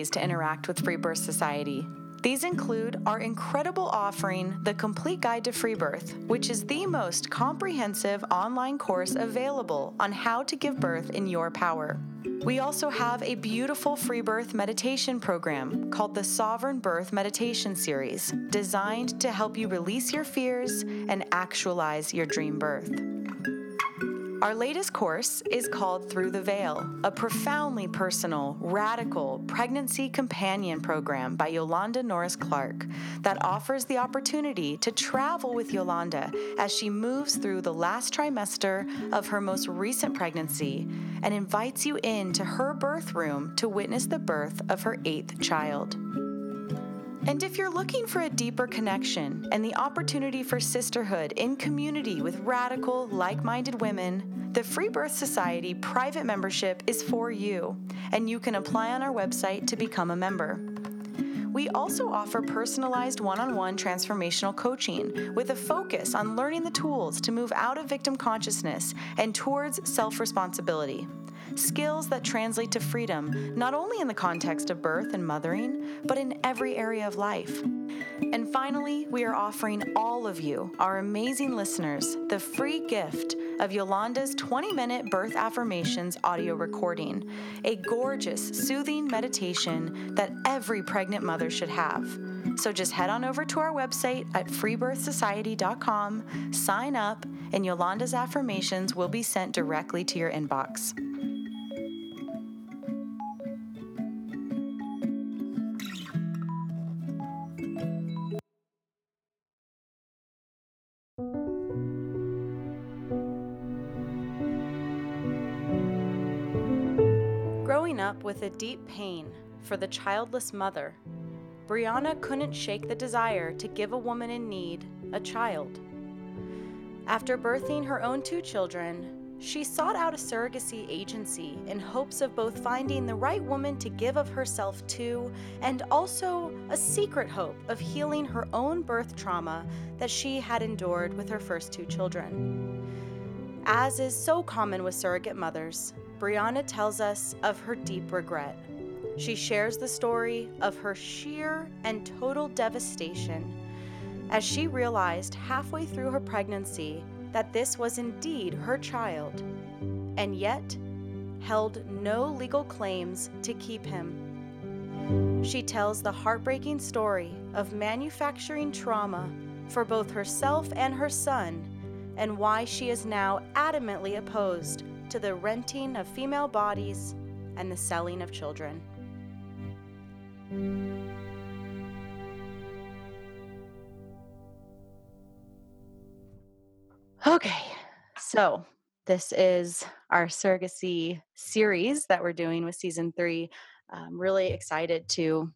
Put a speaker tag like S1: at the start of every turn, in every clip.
S1: Ways to interact with Free Birth Society. These include our incredible offering, The Complete Guide to Free Birth, which is the most comprehensive online course available on how to give birth in your power. We also have a beautiful free birth meditation program called the Sovereign Birth Meditation Series, designed to help you release your fears and actualize your dream birth. Our latest course is called Through the Veil, a profoundly personal, radical pregnancy companion program by Yolande Norris Clark that offers the opportunity to travel with Yolande as she moves through the last trimester of her most recent pregnancy and invites you into her birth room to witness the birth of her eighth child. And if you're looking for a deeper connection and the opportunity for sisterhood in community with radical, like minded women, the Free Birth Society private membership is for you, and you can apply on our website to become a member. We also offer personalized one on one transformational coaching with a focus on learning the tools to move out of victim consciousness and towards self responsibility skills that translate to freedom, not only in the context of birth and mothering, but in every area of life. And finally, we are offering all of you, our amazing listeners, the free gift of Yolande's 20 minute birth affirmations audio recording, a gorgeous, soothing meditation that every pregnant mother should have. So just head on over to our website at freebirthsociety.com, sign up, and Yolande's affirmations will be sent directly to your inbox. With a deep pain for the childless mother, Brianna couldn't shake the desire to give a woman in need a child. After birthing her own two children, she sought out a surrogacy agency in hopes of both finding the right woman to give of herself to and also a secret hope of healing her own birth trauma that she had endured with her first two children. As is so common with surrogate mothers, Brianna tells us of her deep regret. She shares the story of her sheer and total devastation as she realized halfway through her pregnancy that this was indeed her child, and yet held no legal claims to keep him. She tells the heartbreaking story of manufacturing trauma for both herself and her son, and why she is now adamantly opposed to the renting of female bodies and the selling of children. Okay, so this is our surrogacy series that we're doing with season three. I'm really excited to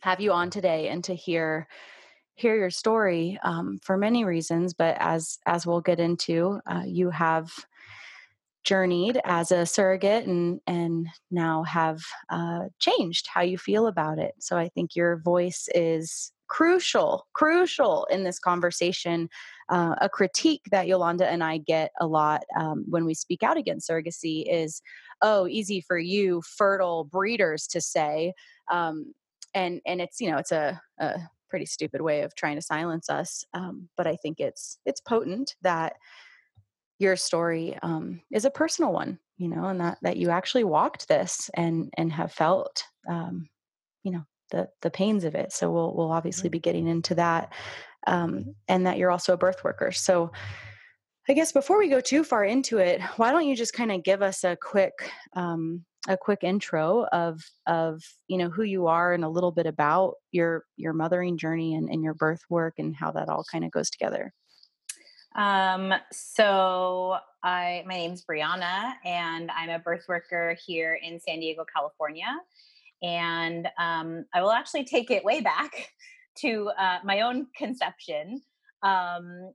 S1: have you on today and to hear hear your story um, for many reasons. But as as we'll get into, uh, you have journeyed as a surrogate and and now have uh, changed how you feel about it. So I think your voice is crucial, crucial in this conversation. Uh, a critique that Yolande and I get a lot um, when we speak out against surrogacy is, "Oh, easy for you fertile breeders to say," um, and and it's you know it's a, a, pretty stupid way of trying to silence us. Um, but I think it's it's potent that your story um, is a personal one you know and that that you actually walked this and and have felt um, you know the the pains of it. So we'll we'll obviously be getting into that um, and that you're also a birth worker. So i guess before we go too far into it why don't you just kind of give us a quick um, a quick intro of of you know who you are and a little bit about your your mothering journey and, and your birth work and how that all kind of goes together
S2: Um, so I my name's Brianna and I'm a birth worker here in San Diego, California. And um, I will actually take it way back to uh, my own conception. Um,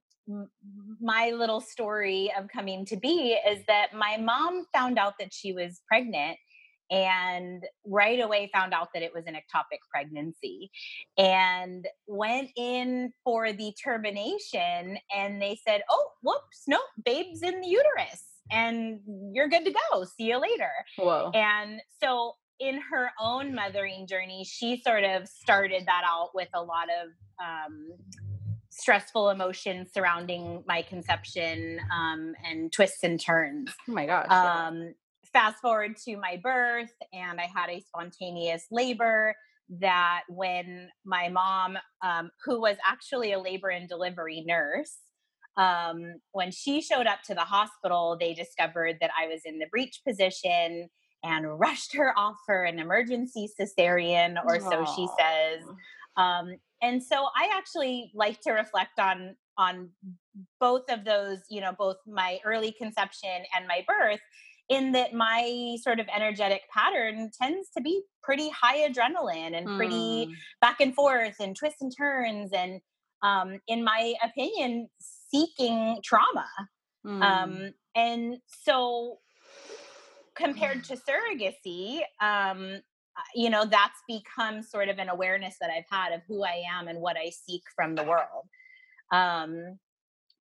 S2: my little story of coming to be is that my mom found out that she was pregnant and right away found out that it was an ectopic pregnancy and went in for the termination and they said oh whoops nope babe's in the uterus and you're good to go see you later
S3: whoa
S2: and so in her own mothering journey she sort of started that out with a lot of um, stressful emotions surrounding my conception um, and twists and turns.
S3: Oh my gosh.
S2: Um, fast forward to my birth, and I had a spontaneous labor. That when my mom, um, who was actually a labor and delivery nurse, um, when she showed up to the hospital, they discovered that I was in the breech position and rushed her off for an emergency cesarean, or Aww. so she says. Um, and so I actually like to reflect on on both of those, you know, both my early conception and my birth in that my sort of energetic pattern tends to be pretty high adrenaline and pretty mm. back and forth and twists and turns and um, in my opinion seeking trauma mm. um, and so compared to surrogacy um, you know that's become sort of an awareness that i've had of who i am and what i seek from the world um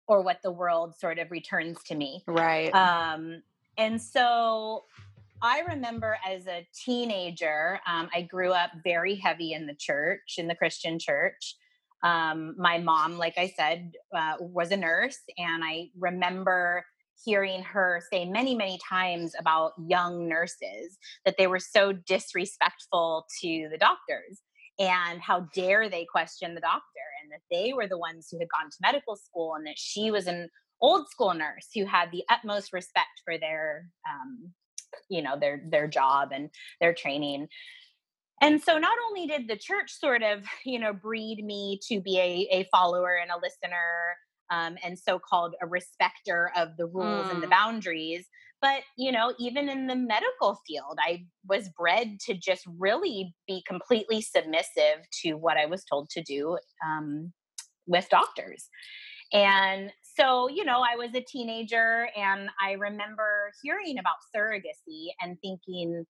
S2: or what the world sort of returns to me
S3: right
S2: um and so i remember as a teenager um, i grew up very heavy in the church in the christian church. Um, my mom like i said uh, was a nurse and i remember hearing her say many, many times about young nurses that they were so disrespectful to the doctors and how dare they question the doctor and that they were the ones who had gone to medical school and that she was an old school nurse who had the utmost respect for their um, you know their their job and their training and so not only did the church sort of you know breed me to be a, a follower and a listener um, and so-called a respecter of the rules mm. and the mm. boundaries but you know even in the medical field i was bred to just really be completely submissive to what i was told to do um, with doctors and so you know i was a teenager and i remember hearing about surrogacy and thinking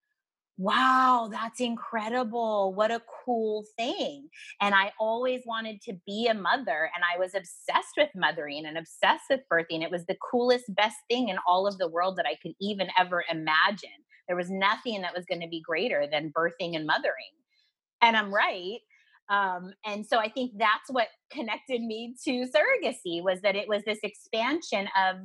S2: wow, that's incredible. What a cool thing. And I always wanted to be a mother and I was obsessed with mothering and obsessed with birthing. It was the coolest, best thing in all of the world that I could even ever imagine. There was nothing that was going to be greater than birthing and mothering. And I'm right. Um, and so I think that's what connected me to surrogacy was that it was this expansion of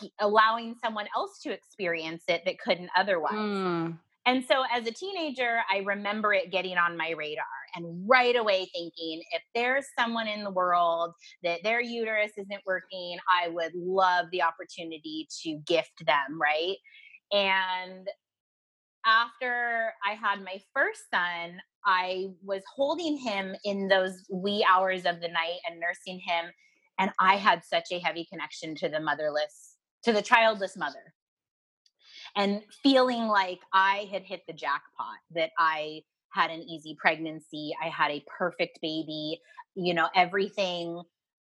S2: g- allowing someone else to experience it that couldn't otherwise. Mm. And so as a teenager, I remember it getting on my radar and right away thinking if there's someone in the world that their uterus isn't working, I would love the opportunity to gift them, right? And after I had my first son, I was holding him in those wee hours of the night and nursing him. And I had such a heavy connection to the motherless, to the childless mother and feeling like I had hit the jackpot, that I had an easy pregnancy, I had a perfect baby, you know, everything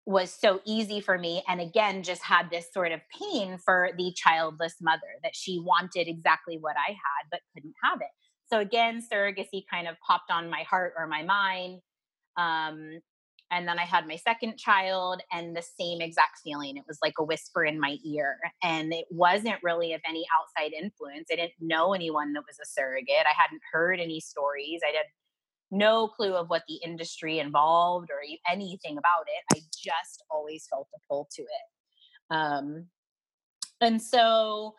S2: was so easy for me. And again, just had this sort of pain for the childless mother that she wanted exactly what I had, but couldn't have it. So again, surrogacy kind of popped on my heart or my mind. Um, and then I had my second child, and the same exact feeling. It was like a whisper in my ear. And it wasn't really of any outside influence. I didn't know anyone that was a surrogate. I hadn't heard any stories. I had no clue of what the industry involved or anything about it. I just always felt a pull to it. Um, and so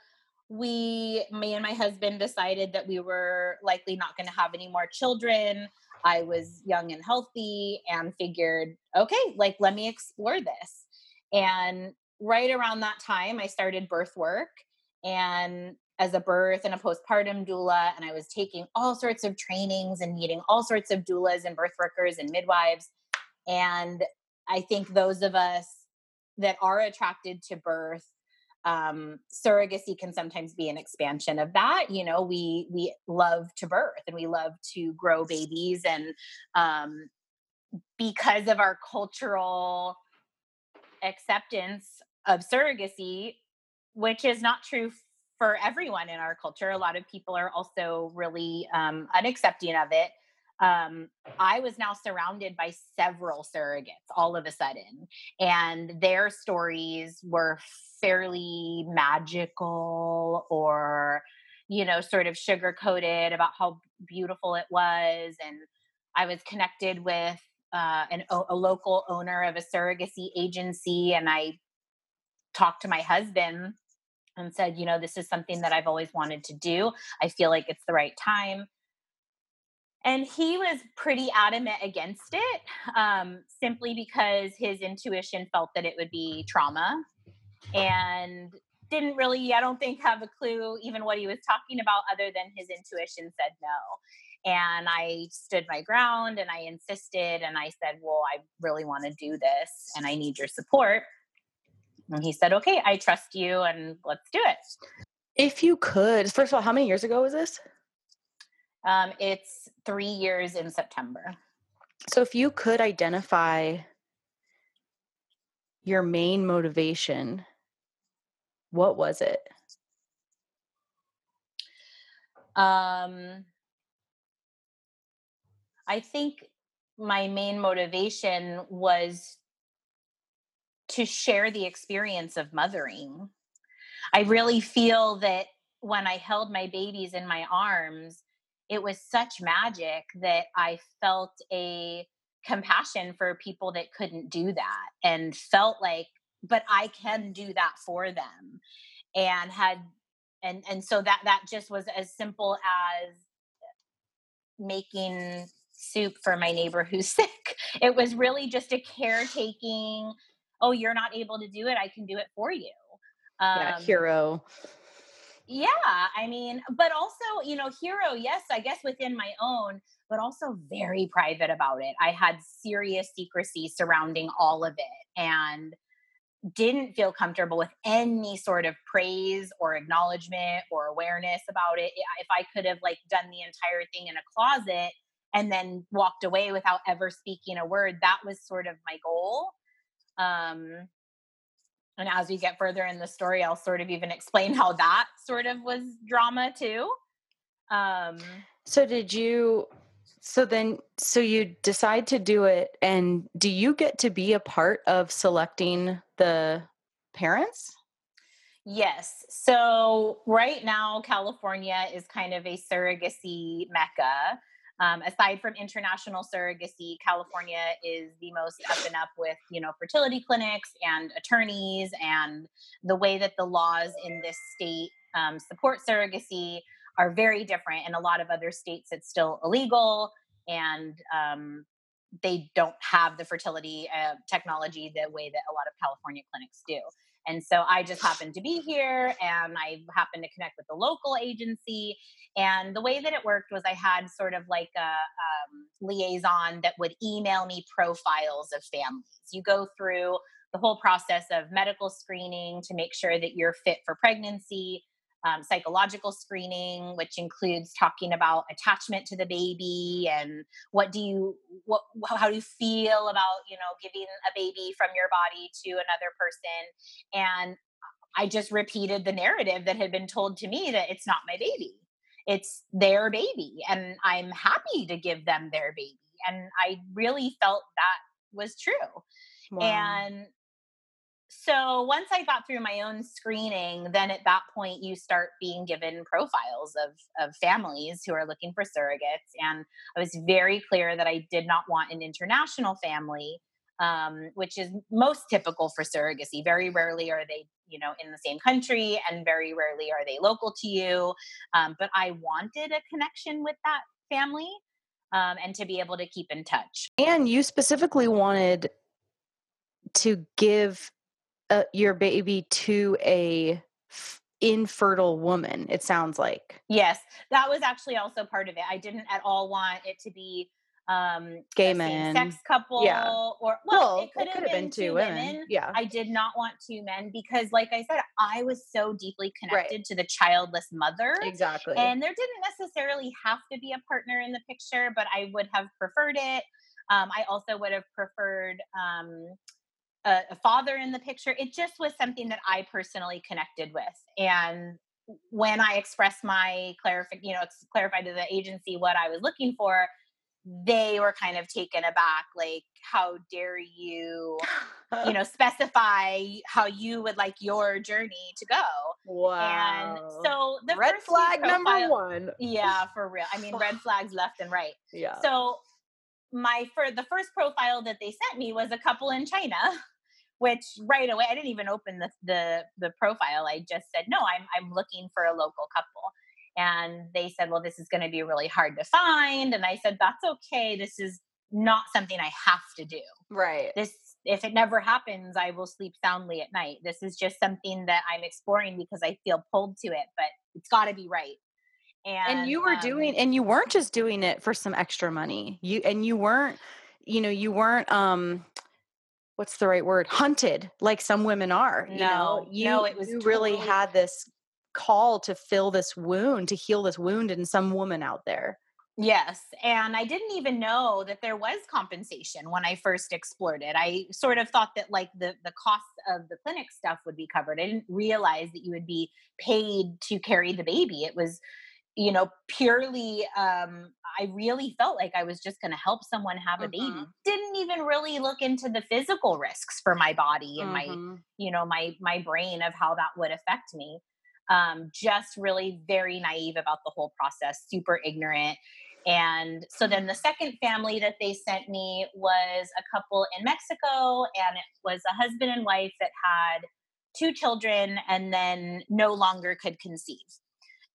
S2: we, me and my husband decided that we were likely not going to have any more children. I was young and healthy and figured, okay, like let me explore this. And right around that time, I started birth work and as a birth and a postpartum doula. And I was taking all sorts of trainings and meeting all sorts of doulas and birth workers and midwives. And I think those of us that are attracted to birth um, surrogacy can sometimes be an expansion of that you know we we love to birth and we love to grow babies and um, because of our cultural acceptance of surrogacy which is not true for everyone in our culture a lot of people are also really um, unaccepting of it um, I was now surrounded by several surrogates all of a sudden, and their stories were fairly magical or, you know, sort of sugar coated about how beautiful it was. And I was connected with uh, an, a local owner of a surrogacy agency, and I talked to my husband and said, you know, this is something that I've always wanted to do. I feel like it's the right time and he was pretty adamant against it um, simply because his intuition felt that it would be trauma and didn't really i don't think have a clue even what he was talking about other than his intuition said no. And i stood my ground and i insisted and i said well i really want to do this and i need your support. And he said okay i trust you and let's do it.
S3: If you could first of all how many years ago was this
S2: um, it's three years in September.
S3: So, if you could identify your main motivation, what was it?
S2: Um, I think my main motivation was to share the experience of mothering. I really feel that when I held my babies in my arms, it was such magic that I felt a compassion for people that couldn't do that and felt like but I can do that for them and had and and so that that just was as simple as making soup for my neighbor who's sick. It was really just a caretaking oh you're not able to do it i can do it for you.
S3: Um, yeah hero
S2: yeah i mean but also you know hero yes i guess within my own but also very private about it. I had serious secrecy surrounding all of it and didn't feel comfortable with any sort of praise or acknowledgement or awareness about it. If i could have like done the entire thing in a closet and then walked away without ever speaking a word that was sort of my goal. Um and as we get further in the story i'll sort of even explain how that sort of was drama too.
S3: Um so did you so then so you decide to do it and do you get to be a part of selecting the parents?
S2: Yes. So right now california is kind of a surrogacy mecca um, aside from international surrogacy, California is the most up and up with you know fertility clinics and attorneys, and the way that the laws in this state um, support surrogacy are very different. In a lot of other states, it's still illegal, and um, they don't have the fertility uh, technology the way that a lot of California clinics do. And so I just happened to be here and I happened to connect with the local agency. And the way that it worked was I had sort of like a um, liaison that would email me profiles of families. You go through the whole process of medical screening to make sure that you're fit for pregnancy, um, psychological screening, which includes talking about attachment to the baby and what do you what how do you feel about you know giving a baby from your body to another person, and I just repeated the narrative that had been told to me that it's not my baby, it's their baby, and I'm happy to give them their baby, and I really felt that was true. Wow. And so once I got through my own screening, then at that point you start being given profiles of of families who are looking for surrogates, and I was very clear that I did not want an international family, um, which is most typical for surrogacy. Very rarely are they, you know, in the same country, and very rarely are they local to you. Um, but I wanted a connection with that family. Um, and to be able to keep in touch.
S3: And you specifically wanted to give uh, your baby to a f- infertile woman it sounds like
S2: yes that was actually also part of it i didn't at all want it to be um
S3: Gay men.
S2: sex couple
S3: Yeah.
S2: or well,
S3: Well,
S2: it could have been, two women.
S3: Yeah.
S2: I did not want two men because like I said, I was so deeply
S3: Right.
S2: connected to the childless mother.
S3: exactly.
S2: And there didn't necessarily have to be a partner in the picture, but I would have preferred it. Um, I also would have preferred um, a, a father in the picture. It just was something that I personally connected with. And when I expressed my clarify, you know, clarified to the agency what I was looking for, they were kind of taken aback, like, how dare you, you know, specify how you would like your journey to go.
S3: wow.
S2: And so the
S3: red flag number one.
S2: yeah, for real. I mean, red flags left and right.
S3: Yeah.
S2: So my for the first profile that they sent me was a couple in China, which right away I didn't even open the the the profile. I just said, "No, I'm I'm looking for a local couple." And they said, "Well, this is going to be really hard to find." And I said, "That's okay. This is not something I have to do.
S3: right.
S2: This if it never happens, I will sleep soundly at night. This is just something that I'm exploring because I feel pulled to it, but it's got to be right." And,
S3: and you were
S2: um,
S3: doing and you weren't just doing it for some extra money you and you weren't you know you weren't um what's the right word hunted like some women are you know
S2: No,
S3: you,
S2: no, it was
S3: you really
S2: totally-
S3: had this call to fill this wound to heal this wound in some woman out there
S2: Yes. And I didn't even know that there was compensation when I first explored it. I sort of thought that like the the cost of the clinic stuff would be covered. I didn't realize that you would be paid to carry the baby. It was, you know, purely um I really felt like I was just going to help someone have a baby.
S3: Mhm.
S2: Didn't even really look into the physical risks for my body and my
S3: Mhm.
S2: you know my my brain of how that would affect me um just really very naive about the whole process super ignorant and so then the second family that they sent me was a couple in Mexico and it was a husband and wife that had two children and then no longer could conceive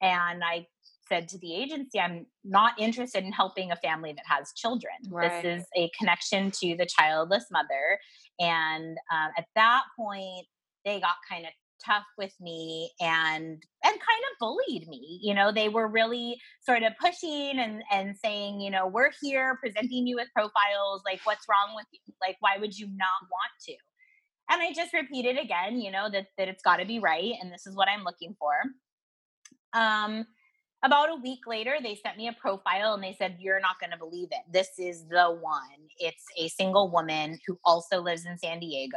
S2: and i said to the agency i'm not interested in helping a family that has children.
S3: Right.
S2: this is a connection to the childless mother. And um, at that point they got kind of tough with me and and kind of bullied me you know? They were really sort of pushing and and saying you know we're here presenting you with profiles. Like what's wrong with you? Like why would you not want to? And i just repeated again you know that that it's got to be right and this is what i'm looking for. Um about a week later they sent me a profile and they said you're not going to believe it. This is the one. It's a single woman who also lives in san diego.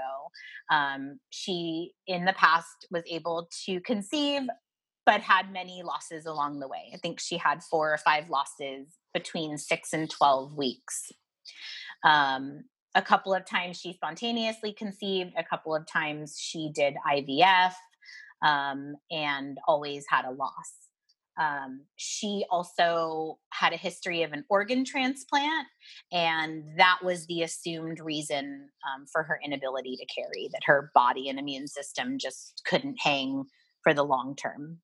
S2: Um, she in the past was able to conceive but had many losses along the way. I think she had four or five losses between six and 12 weeks. Um, a couple of times she spontaneously conceived a couple of times she did ivf um, and always had a loss um, she also had a history of an organ transplant, and that was the assumed reason um, for her inability to carry, that her body and immune system just couldn't hang for the long term.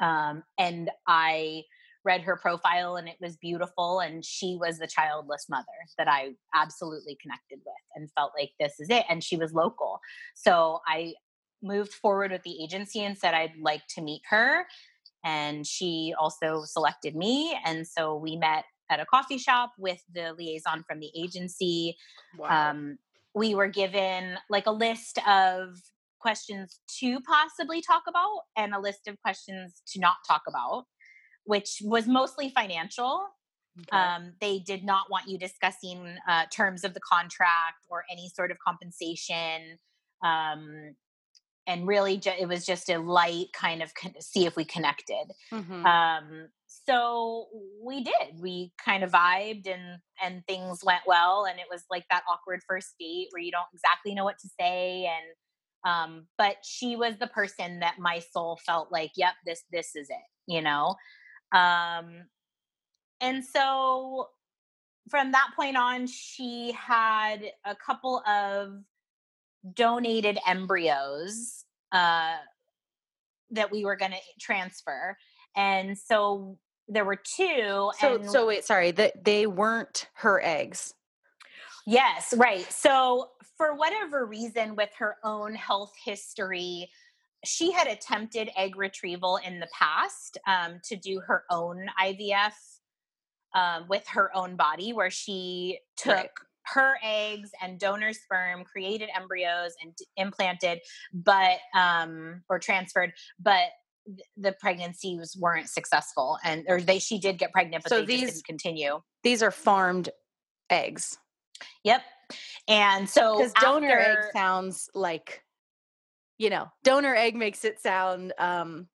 S2: Um, and I read her profile, and it was beautiful, and she was the childless mother that I absolutely connected with and felt like this is it. And she was local. So I moved forward with the agency and said I'd like to meet her and she also selected me and so we met at a coffee shop with the liaison from the agency. Um, we were given like a list of questions to possibly talk about and a list of questions to not talk about which was mostly financial.
S3: Okay.
S2: um, they did not want you discussing uh, terms of the contract or any sort of compensation. Um, and really ju- it was just a light kind of con- see if we connected.
S3: Mhm.
S2: um so we did. We kind of vibed and and things went well and it was like that awkward first date where you don't exactly know what to say and um but she was the person that my soul felt like yep this this is it you know? Um and so from that point on she had a couple of donated embryos uh that we were going to transfer and so there were two
S3: so
S2: and
S3: so wait sorry that they weren't her eggs
S2: Yes, right. So, for whatever reason, with her own health history, she had attempted egg retrieval in the past um, to do her own IVF um, with her own body, where she took
S3: Right.
S2: Her eggs and donor sperm, created embryos, and d- implanted, but um, or transferred, but th- the pregnancies weren't successful, and or they she did get pregnant, but
S3: So
S2: they
S3: these-
S2: didn't continue.
S3: These are farmed eggs.
S2: Yep. And so
S3: Because donor egg sounds like, you know, donor egg makes it sound um,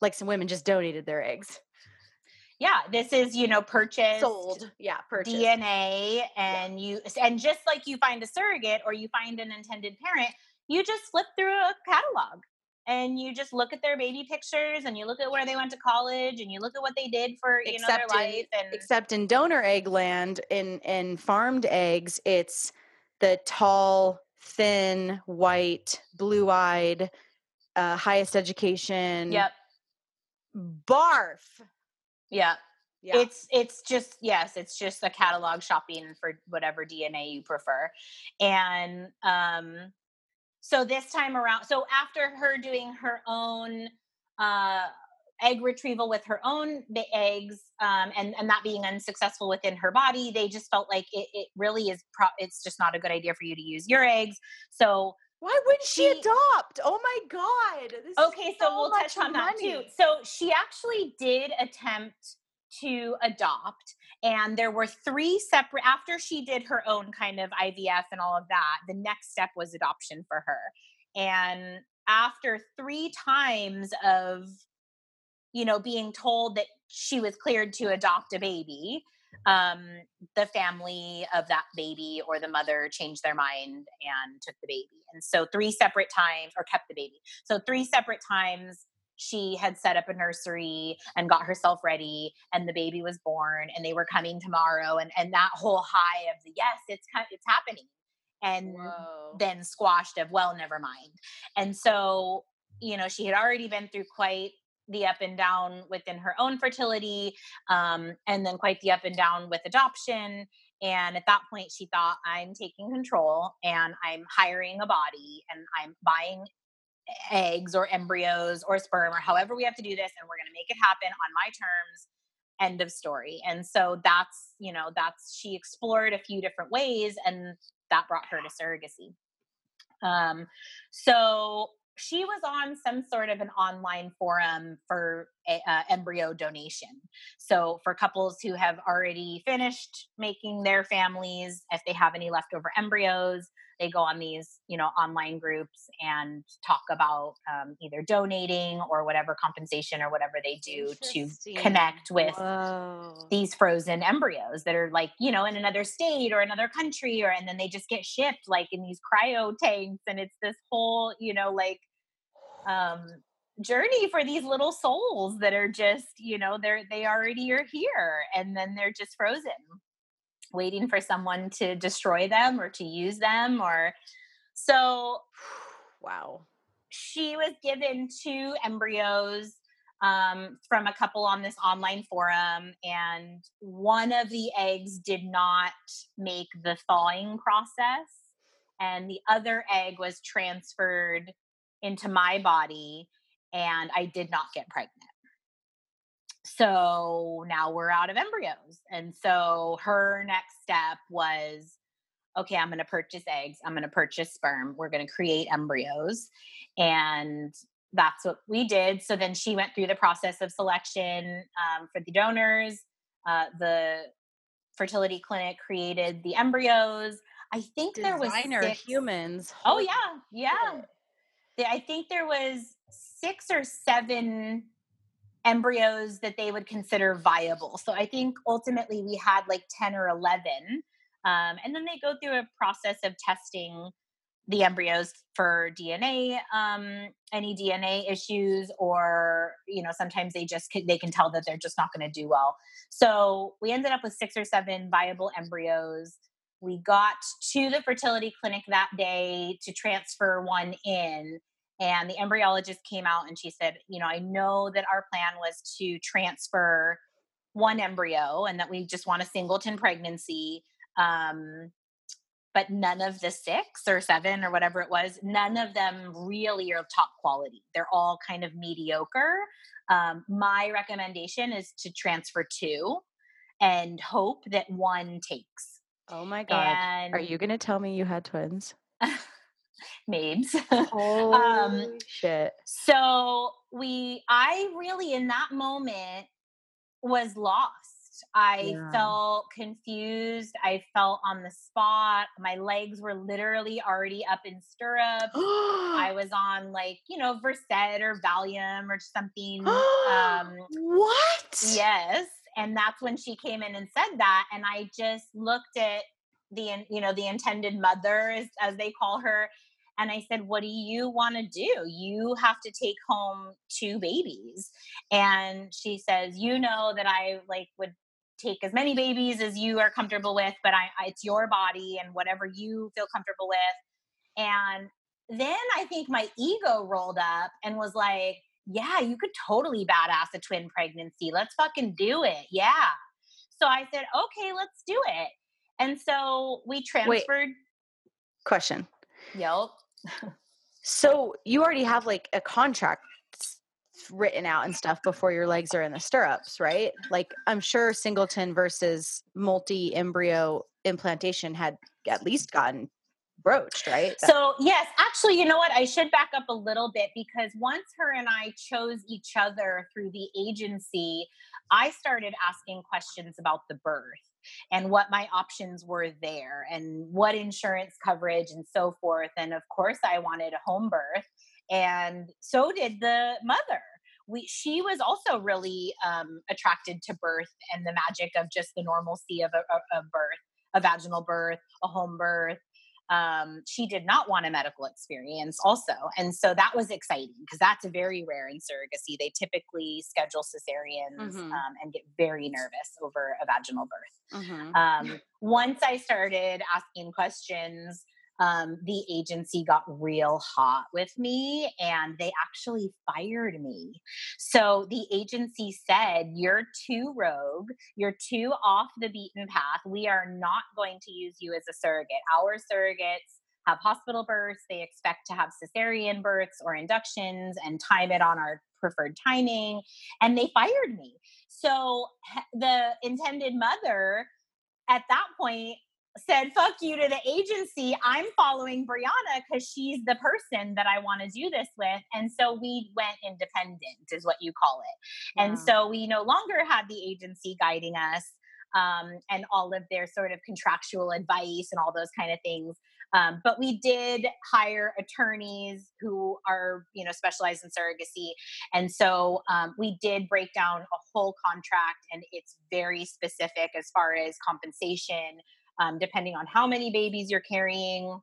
S3: like some women just donated their eggs.
S2: Yeah, this is you know purchased
S3: Sold. Yeah, purchased.
S2: DNA and you and just like you find a surrogate or you find an intended parent, you just flip through a catalog and you just look at their baby pictures and you look at where they went to college and you look at what they did for you know their
S3: in-
S2: life and
S3: Except in donor egg land, in in farmed eggs, it's the tall, thin, white, blue-eyed, uh, highest education.
S2: yep
S3: Barf.
S2: Yeah.
S3: Yeah.
S2: it's it's just yes it's just a catalog shopping for whatever dna you prefer. And um so this time around so after her doing her own uh egg retrieval with her own the eggs um and and that being unsuccessful within her body they just felt like it, it really is pro- it's just not a good idea for you to use your eggs. So
S3: Why would she,
S2: she-
S3: adopt? Oh my god. This is
S2: Okay, so, we'll
S3: much
S2: touch on that too. So she actually did attempt to adopt, and there were three separate. After she did her own kind of IVF and all of that, the next step was adoption for her. And after three times of, you know, being told that she was cleared to adopt a baby, um, the family of that baby or the mother changed their mind and took the baby. And so three separate times, or kept the baby. So three separate times she had set up a nursery and got herself ready and the baby was born and they were coming tomorrow and and that whole high of the yes it's it's happening and
S3: Whoa.
S2: then squashed of well never mind and so you know she had already been through quite the up and down within her own fertility um, and then quite the up and down with adoption and at that point she thought i'm taking control and i'm hiring a body and i'm buying eggs or embryos or sperm or however we have to do this and we're going to make it happen on my terms. End of story and so that's you know that's she explored a few different ways and that brought her to surrogacy. Um so she was on some sort of an online forum for a, uh, embryo donation so for couples who have already finished making their families if they have any leftover embryos they go on these you know online groups and talk about um, either donating or whatever compensation or whatever they do to connect with
S3: Whoa.
S2: these frozen embryos that are like you know in another state or another country or and then they just get shipped like in these cryo tanks and it's this whole you know like um journey for these little souls that are just you know they're they already are here and then they're just frozen waiting for someone to destroy them or to use them or so
S3: wow.
S2: she was given two embryos um, from a couple on this online forum, and one of the eggs did not make the thawing process, and the other egg was transferred into my body, and I did not get pregnant. So now we're out of embryos. And so her next step was okay, I'm going to purchase eggs, I'm going to purchase sperm, we're going to create embryos. And that's what we did. So then she went through the process of selection um, for the donors. Uh, the fertility clinic created the embryos. I think there was
S3: Designer
S2: six,
S3: humans.
S2: Oh yeah, yeah. I think there was six or seven embryos that they would consider viable. So I think ultimately we had like 10 or 11. Um, and then they go through a process of testing the embryos for DNA, um, any DNA issues, or you know sometimes they just can, they can tell that they're just not going to do well. So we ended up with six or seven viable embryos. We got to the fertility clinic that day to transfer one in, and the embryologist came out and she said, you know, I know that our plan was to transfer one embryo and that we just want a singleton pregnancy. Um, but none of the six or seven or whatever it was, none of them really are top quality. They're all kind of mediocre. Um, my recommendation is to transfer two and hope that one takes.
S3: Oh my God. And Are you going to tell me you had twins?
S2: Mabes.
S3: Oh um, shit.
S2: So we, I really in that moment was lost. I yeah. felt confused. I felt on the spot. My legs were literally already up in stirrups. I was on like, you know, Versed or Valium or something.
S3: um, what?
S2: Yes. And that's when she came in and said that. And I just looked at the, you know, the intended mother, as, as they call her, and I said, What do you want to do? You have to take home two babies. And she says, You know that I like would take as many babies as you are comfortable with, but I, I it's your body and whatever you feel comfortable with. And then I think my ego rolled up and was like, yeah, you could totally badass a twin pregnancy. Let's fucking do it. Yeah. So I said, okay, let's do it. And so we transferred. Wait.
S3: Question.
S2: Yep
S3: so you already have like a contract written out and stuff before your legs are in the stirrups, right? Like I'm sure singleton versus multi embryo implantation had at least gotten broached, right?
S2: So, yes, actually, you know what? I should back up a little bit because once her and I chose each other through the agency, I started asking questions about the birth and what my options were there and what insurance coverage and so forth. And of course, I wanted a home birth, and so did the mother. We, she was also really um, attracted to birth and the magic of just the normalcy of a, a, a birth, a vaginal birth, a home birth, um, she did not want a medical experience also and so that was exciting because that's very rare in surrogacy they typically schedule cesareans mm-hmm. um, and get very nervous over a vaginal birth mm-hmm. um, once i started asking questions um, the agency got real hot with me and they actually fired me. So the agency said, You're too rogue, you're too off the beaten path. We are not going to use you as a surrogate. Our surrogates have hospital births, they expect to have cesarean births or inductions and time it on our preferred timing. And they fired me. So the intended mother at that point said fuck you to the agency. I'm following brianna because she's the person that i want to do this with. And so we went independent is what you call it. And so we no longer had the agency guiding us um, and all of their sort of contractual advice and all those kind of things. Um, but we did hire attorneys who are you know specialized in surrogacy. And so um, we did break down a whole contract and it's very specific as far as compensation um, depending on how many babies you're carrying.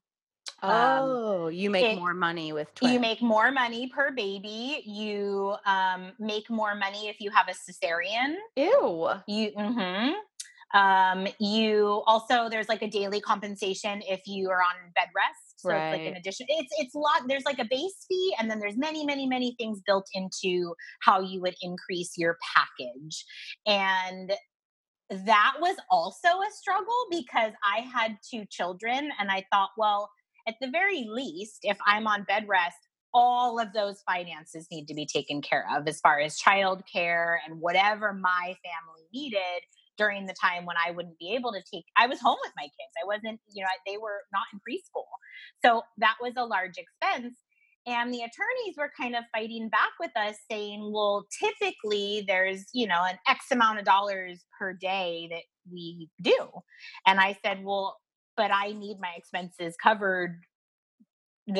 S3: Um, oh, um, you make it, more money with twins.
S2: You make more money per baby. You um, make more money if you have a cesarean.
S3: Ew.
S2: You. Mm-hmm. Um, you also there's like a daily compensation if you are on bed rest. So right. it's like an addition. It's it's a lot. There's like a base fee, and then there's many, many, many things built into how you would increase your package. And that was also a struggle because I had two children and I thought, well, at the very least, if I'm on bed rest, all of those finances need to be taken care of as far as childcare and whatever my family needed during the time when I wouldn't be able to take I was home with my kids. I wasn't, you know, they were not in preschool. So that was a large expense and the attorneys were kind of fighting back with us saying well typically there's you know an x amount of dollars per day that we do and i said well but i need my expenses covered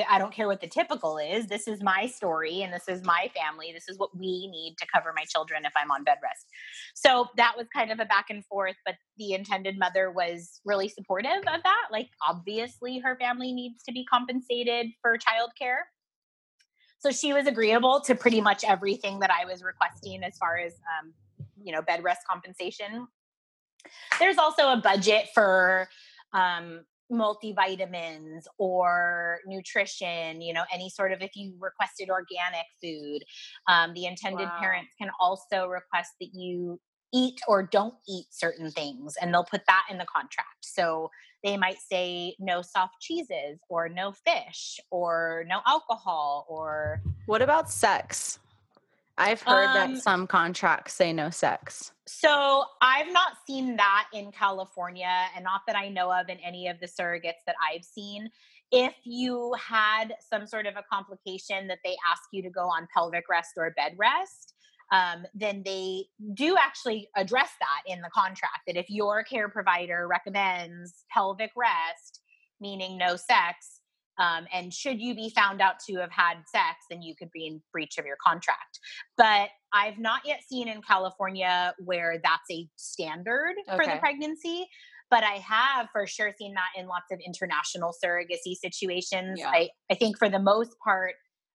S2: I don't care what the typical is. This is my story and this is my family. This is what we need to cover my children if I'm on bed rest. So that was kind of a back and forth, but the intended mother was really supportive of that. Like, obviously, her family needs to be compensated for childcare. So she was agreeable to pretty much everything that I was requesting as far as, um, you know, bed rest compensation. There's also a budget for um, multivitamins or nutrition, you know, any sort of, if you requested organic food, um, the intended wow. parents can also request that you eat or don't eat certain things and they'll put that in the contract. So they might say no soft cheeses or no fish or no alcohol or
S3: what about sex
S1: I've heard um, that some contracts say no sex.
S2: So I've not seen that in California, and not that I know of in any of the surrogates that I've seen. If you had some sort of a complication that they ask you to go on pelvic rest or bed rest, um, then they do actually address that in the contract that if your care provider recommends pelvic rest, meaning no sex, um, and should you be found out to have had sex, then you could be in breach of your contract. But I've not yet seen in California where that's a standard okay. for the pregnancy. But I have for sure seen that in lots of international surrogacy situations. Yeah. I, I think for the most part,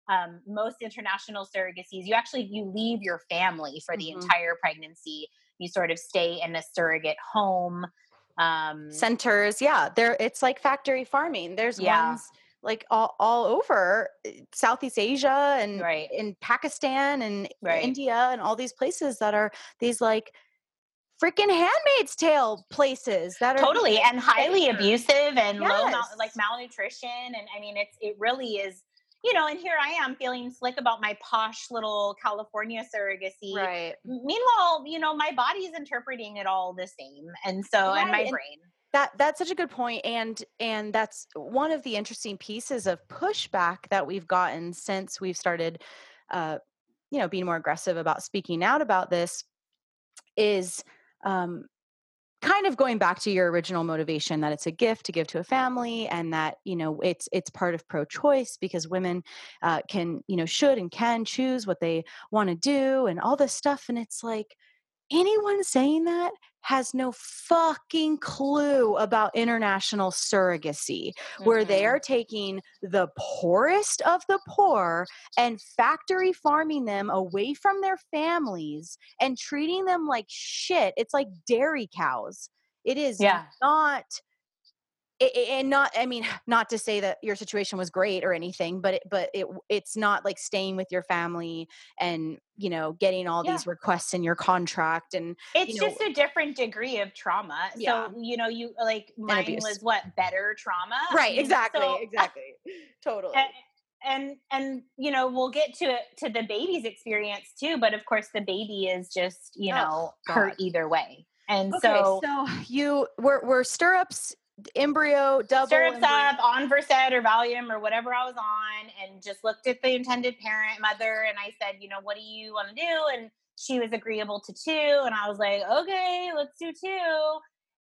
S2: um, most international surrogacies, you actually you leave your family for the mm-hmm. entire pregnancy. You sort of stay in a surrogate home
S1: um centers yeah there it's like factory farming there's yeah. ones like all, all over eh, Southeast Asia and right. in Pakistan and right. India and all these places that are these like freaking handmaid's tale places that
S2: are totally and highly abusive and yes. low mal- like malnutrition and I mean it's it really is you know, and here I am feeling slick about my posh little California surrogacy. Right. Meanwhile, you know, my body's interpreting it all the same. And so, right. and my and brain
S1: that that's such a good point and and that's one of the interesting pieces of pushback that we've gotten since we've started uh you know being more aggressive about speaking out about this is um kind of going back to your original motivation that it's a gift to give to a family and that you know it's it's part of pro-choice because women uh, can you know should and can choose what they want to do and all this stuff and it's like anyone saying that has no fucking clue about international surrogacy, mm-hmm. where they mm-hmm. are taking the poorest of the poor and factory farming them away from their families and treating them like shit. It's like dairy cows. It is yeah. not and not i mean not to say that your situation was great or anything but it, but it it's not like staying with your family and you know getting all yeah. these requests in your contract and
S2: it's
S1: you know,
S2: just a different degree of trauma yeah. so you know you like mine was what better trauma
S1: right mm, exactly so, exactly totally
S2: and, and and you know we'll get to it to the baby's experience too but of course the baby is just you oh, know oh, hurt either way and okay, so
S1: so you were were stirrups embryo double
S2: stirrups up on Versed or Valium or whatever I was on, and just looked at the intended parent mother, and I said, you know, what do you want to do? And she was agreeable to two, and I was like, okay, let's do two.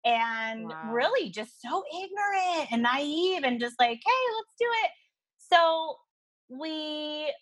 S2: And wow. really, just so ignorant and naive, and just like, hey, let's do it. So we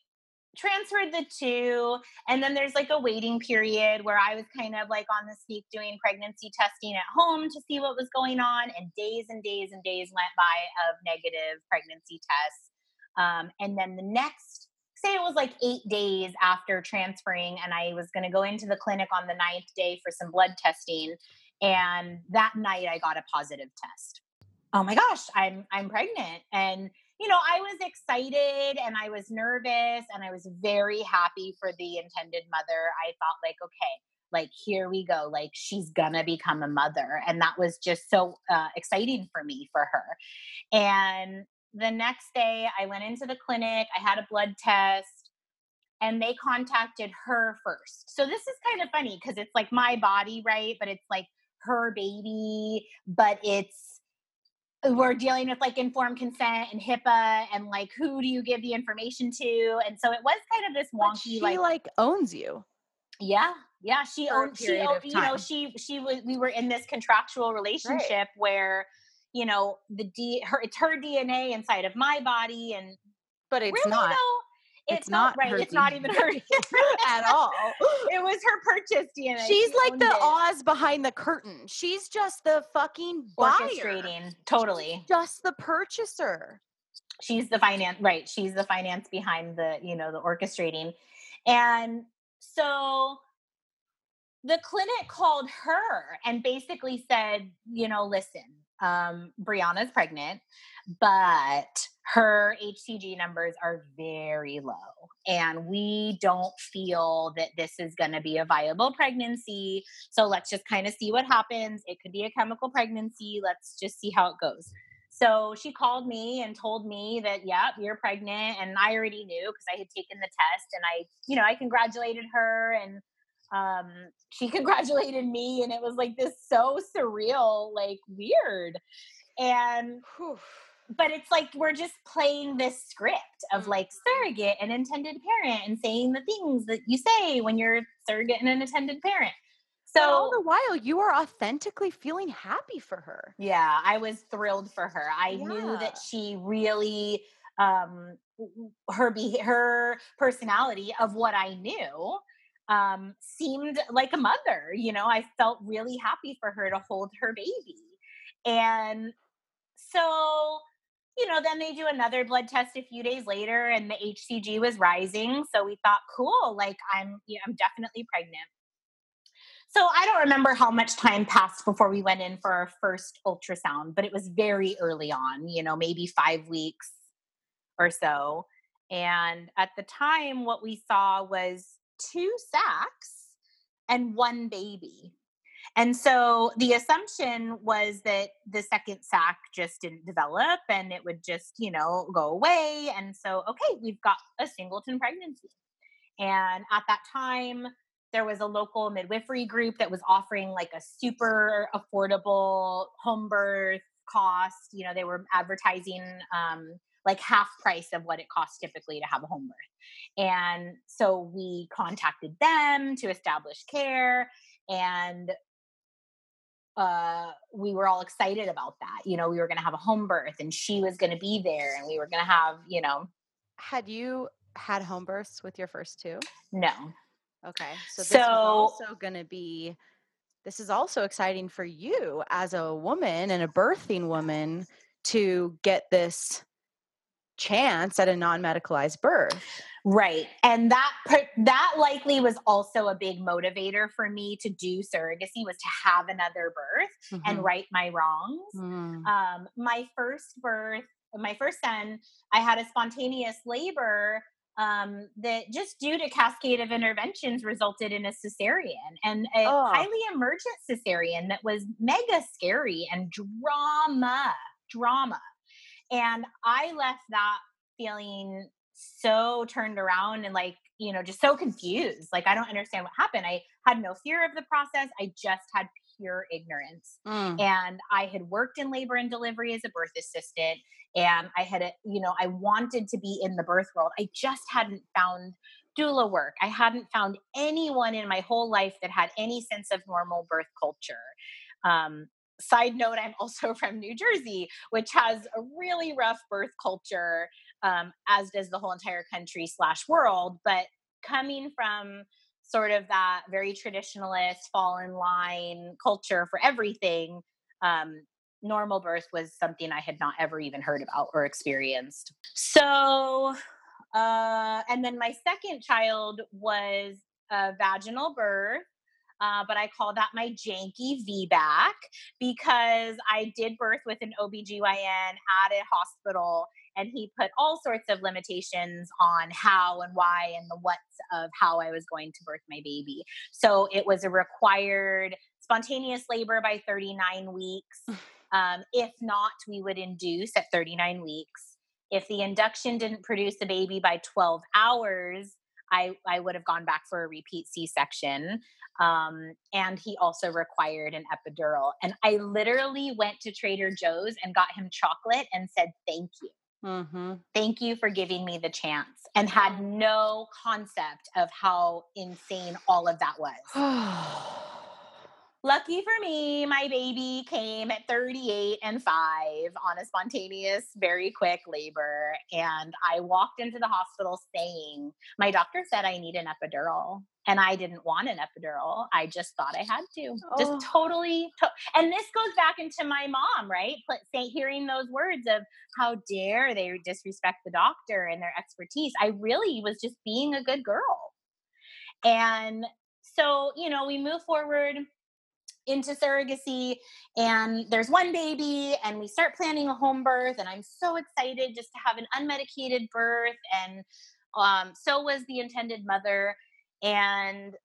S2: transferred the two and then there's like a waiting period where i was kind of like on the sneak doing pregnancy testing at home to see what was going on and days and days and days went by of negative pregnancy tests um, and then the next say it was like eight days after transferring and i was going to go into the clinic on the ninth day for some blood testing and that night i got a positive test. Oh my gosh i'm i'm pregnant and you know, I was excited and I was nervous and I was very happy for the intended mother. I thought, like, okay, like, here we go. Like, she's gonna become a mother. And that was just so uh, exciting for me for her. And the next day, I went into the clinic, I had a blood test. And they contacted her first. So this is kind of funny because it's like my body, right? But it's like her baby, but it's we're dealing with like informed consent and HIPAA and like who do you give the information to? And so it was kind of this wonky.
S1: she
S2: like,
S1: like owns you.
S2: Yeah, yeah. She owned. She owned, you know she she was. We were in this contractual relationship right. where you know the D her it's her DNA inside of my body and
S1: but it's really, not. Though,
S2: it's, it's not right. It's not even her
S1: at all.
S2: It was her purchase DNA.
S1: She's she like the it. Oz behind the curtain. She's just the fucking buyer. orchestrating.
S2: Totally,
S1: She's just the purchaser.
S2: She's the finance, right? She's the finance behind the you know the orchestrating, and so the clinic called her and basically said, you know, listen, um, Brianna's pregnant, but her HCG numbers are very low. And we don't feel that this is going to be a viable pregnancy. So let's just kind of see what happens. It could be a chemical pregnancy. Let's just see how it goes. So she called me and told me that, yep, you're pregnant. And I already knew because I had taken the test and I, you know, I congratulated her and um, she congratulated me. And it was like this so surreal, like weird. And, Whew. But it's like we're just playing this script of like surrogate and intended parent and saying the things that you say when you're surrogate and an intended parent.
S3: So all the while, you are authentically feeling happy for her.
S2: Yeah, I was thrilled for her. I yeah. knew that she really um her be her personality of what I knew um seemed like a mother you know i felt really happy for her to hold her baby and so you know then they do another blood test a few days later and the hcg was rising so we thought cool like i'm know, i'm definitely pregnant so I don't remember how much time passed before we went in for our first ultrasound, but it was very early on, you know, maybe five weeks or so. And at the time, what we saw was two sacs and one baby. And so the assumption was that the second sac just didn't develop and it would just, you know, go away. And so, okay, we've got a singleton pregnancy. And at that time, there was a local midwifery group that was offering like a super affordable home birth cost. You know, they were advertising um, like half price of what it costs typically to have a home birth. And so we contacted them to establish care and uh, we were all excited about that. You know, we were going to have a home birth and she was going to be there and we were going to have, you know.
S3: Had you had home births with your first two?
S2: No.
S3: Okay. So this so, is also going to be this is also exciting for you as a woman and a birthing woman to get this chance at a non-medicalized birth.
S2: Right. And that that likely was also a big motivator for me to do surrogacy was to have another birth mm-hmm. and right my wrongs. Mm. Um, my first birth, my first son, I had a spontaneous labor um, that just due to cascade of interventions resulted in a cesarean and a oh. highly emergent cesarean that was mega scary and drama, drama. And I left that feeling so turned around and like, you know, just so confused. Like, I don't understand what happened. I had no fear of the process. I just had pure ignorance. Mm. And I had worked in labor and delivery as a birth assistant. And I had, a, you know, I wanted to be in the birth world. I just hadn't found doula work. I hadn't found anyone in my whole life that had any sense of normal birth culture. Um, side note, I'm also from New Jersey, which has a really rough birth culture, um, as does the whole entire country slash world. But coming from sort of that very traditionalist fall in line culture for everything um, normal birth was something i had not ever even heard about or experienced so uh, and then my second child was a vaginal birth uh, but I call that my janky VBAC because I did birth with an OBGYN at a hospital and he put all sorts of limitations on how and why and the what's of how I was going to birth my baby. So it was a required spontaneous labor by 39 weeks. Um, if not, we would induce at 39 weeks. If the induction didn't produce a baby by 12 hours, I, I would have gone back for a repeat C section. Um, and he also required an epidural. And I literally went to Trader Joe's and got him chocolate and said, Thank you. Mm-hmm. Thank you for giving me the chance and had no concept of how insane all of that was. Lucky for me, my baby came at 38 and 5 on a spontaneous, very quick labor. And I walked into the hospital saying, My doctor said I need an epidural. And I didn't want an epidural. I just thought I had to. Oh. Just totally. To- and this goes back into my mom, right? Say, hearing those words of how dare they disrespect the doctor and their expertise. I really was just being a good girl. And so, you know, we move forward into surrogacy and there's one baby and we start planning a home birth and i'm so excited just to have an unmedicated birth and um, so was the intended mother and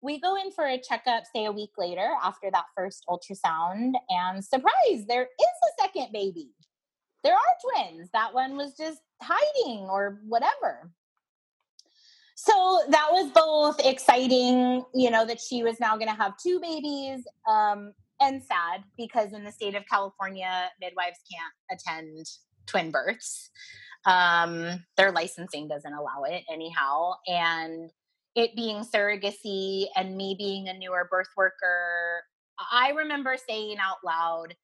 S2: we go in for a checkup, say a week later after that first ultrasound, and surprise, there is a second baby. There are twins. That one was just hiding or whatever. So that was both exciting, you know, that she was now going to have two babies, um, and sad because in the state of California, midwives can't attend twin births. Um, their licensing doesn't allow it anyhow. And it being surrogacy and me being a newer birth worker, I remember saying out loud,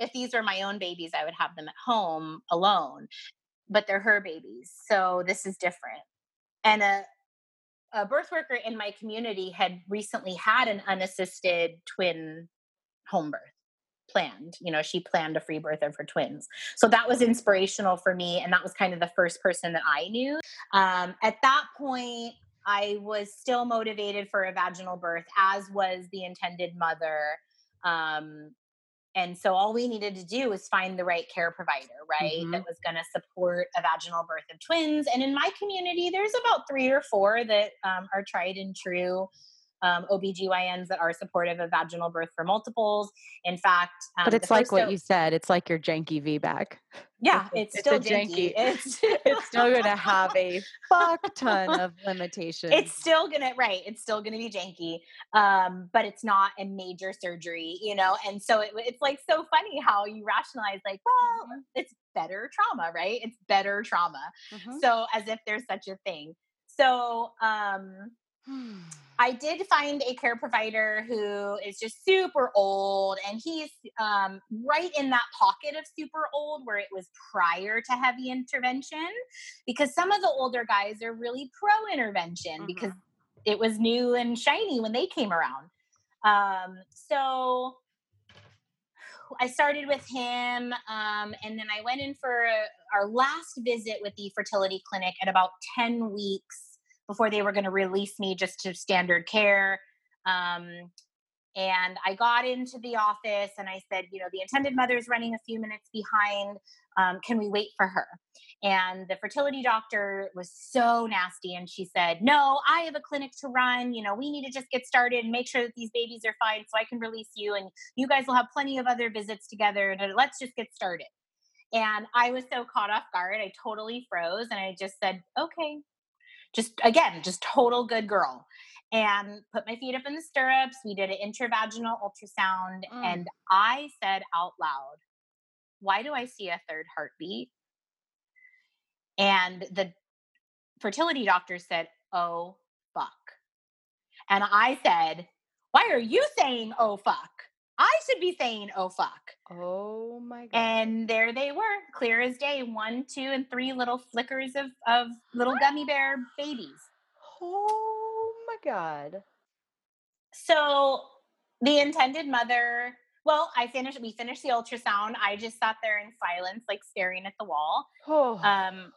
S2: if these were my own babies, I would have them at home alone, but they're her babies. So this is different. And a, a birth worker in my community had recently had an unassisted twin home birth planned. You know, she planned a free birth of her twins. So that was inspirational for me. And that was kind of the first person that I knew. Um, at that point, I was still motivated for a vaginal birth, as was the intended mother. Um, and so all we needed to do was find the right care provider, right? Mm-hmm. That was going to support a vaginal birth of twins. And in my community, there's about three or four that um, are tried and true um, OBGYNs that are supportive of vaginal birth for multiples. In fact,
S1: um, but it's like what you said, it's like your janky VBAC.
S2: Yeah, it's, it's still janky. janky.
S1: It's, it's still going to have a fuck ton of limitations.
S2: It's still going to, right. It's still going to be janky. Um, but it's not a major surgery, you know? And so it, it's like so funny how you rationalize like, well, mm-hmm. it's better trauma, right? It's better trauma. Mm-hmm. So as if there's such a thing. So, um, I did find a care provider who is just super old, and he's um, right in that pocket of super old where it was prior to heavy intervention. Because some of the older guys are really pro intervention mm-hmm. because it was new and shiny when they came around. Um, so I started with him, um, and then I went in for our last visit with the fertility clinic at about 10 weeks before they were going to release me just to standard care. Um, and I got into the office and I said, you know, the intended mother is running a few minutes behind. Um, can we wait for her? And the fertility doctor was so nasty. And she said, no, I have a clinic to run. You know, we need to just get started and make sure that these babies are fine so I can release you. And you guys will have plenty of other visits together. And let's just get started. And I was so caught off guard. I totally froze and I just said, okay, just again, just total good girl. And put my feet up in the stirrups. We did an intravaginal ultrasound, mm. and I said out loud, Why do I see a third heartbeat? And the fertility doctor said, Oh, fuck. And I said, Why are you saying, Oh, fuck? I should be saying, oh, fuck.
S1: Oh my God.
S2: And there they were, clear as day one, two, and three little flickers of, of little gummy bear babies.
S1: Oh my God.
S2: So the intended mother, well, I finished, we finished the ultrasound. I just sat there in silence, like staring at the wall. Oh. Um,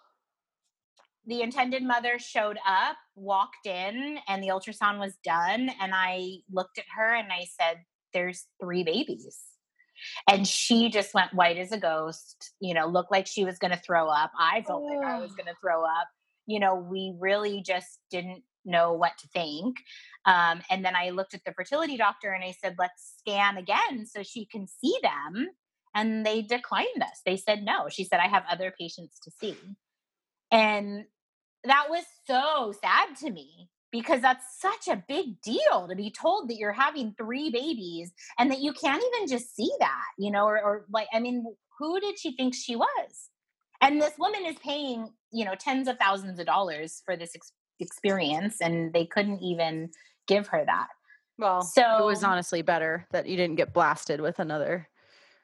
S2: the intended mother showed up, walked in, and the ultrasound was done. And I looked at her and I said, there's three babies. And she just went white as a ghost, you know, looked like she was going to throw up. I felt oh. like I was going to throw up. You know, we really just didn't know what to think. Um, and then I looked at the fertility doctor and I said, let's scan again so she can see them. And they declined us. They said no. She said, I have other patients to see. And that was so sad to me because that's such a big deal to be told that you're having three babies and that you can't even just see that, you know, or, or like, I mean, who did she think she was? And this woman is paying, you know, tens of thousands of dollars for this ex- experience, and they couldn't even give her that.
S1: Well, so it was honestly better that you didn't get blasted with another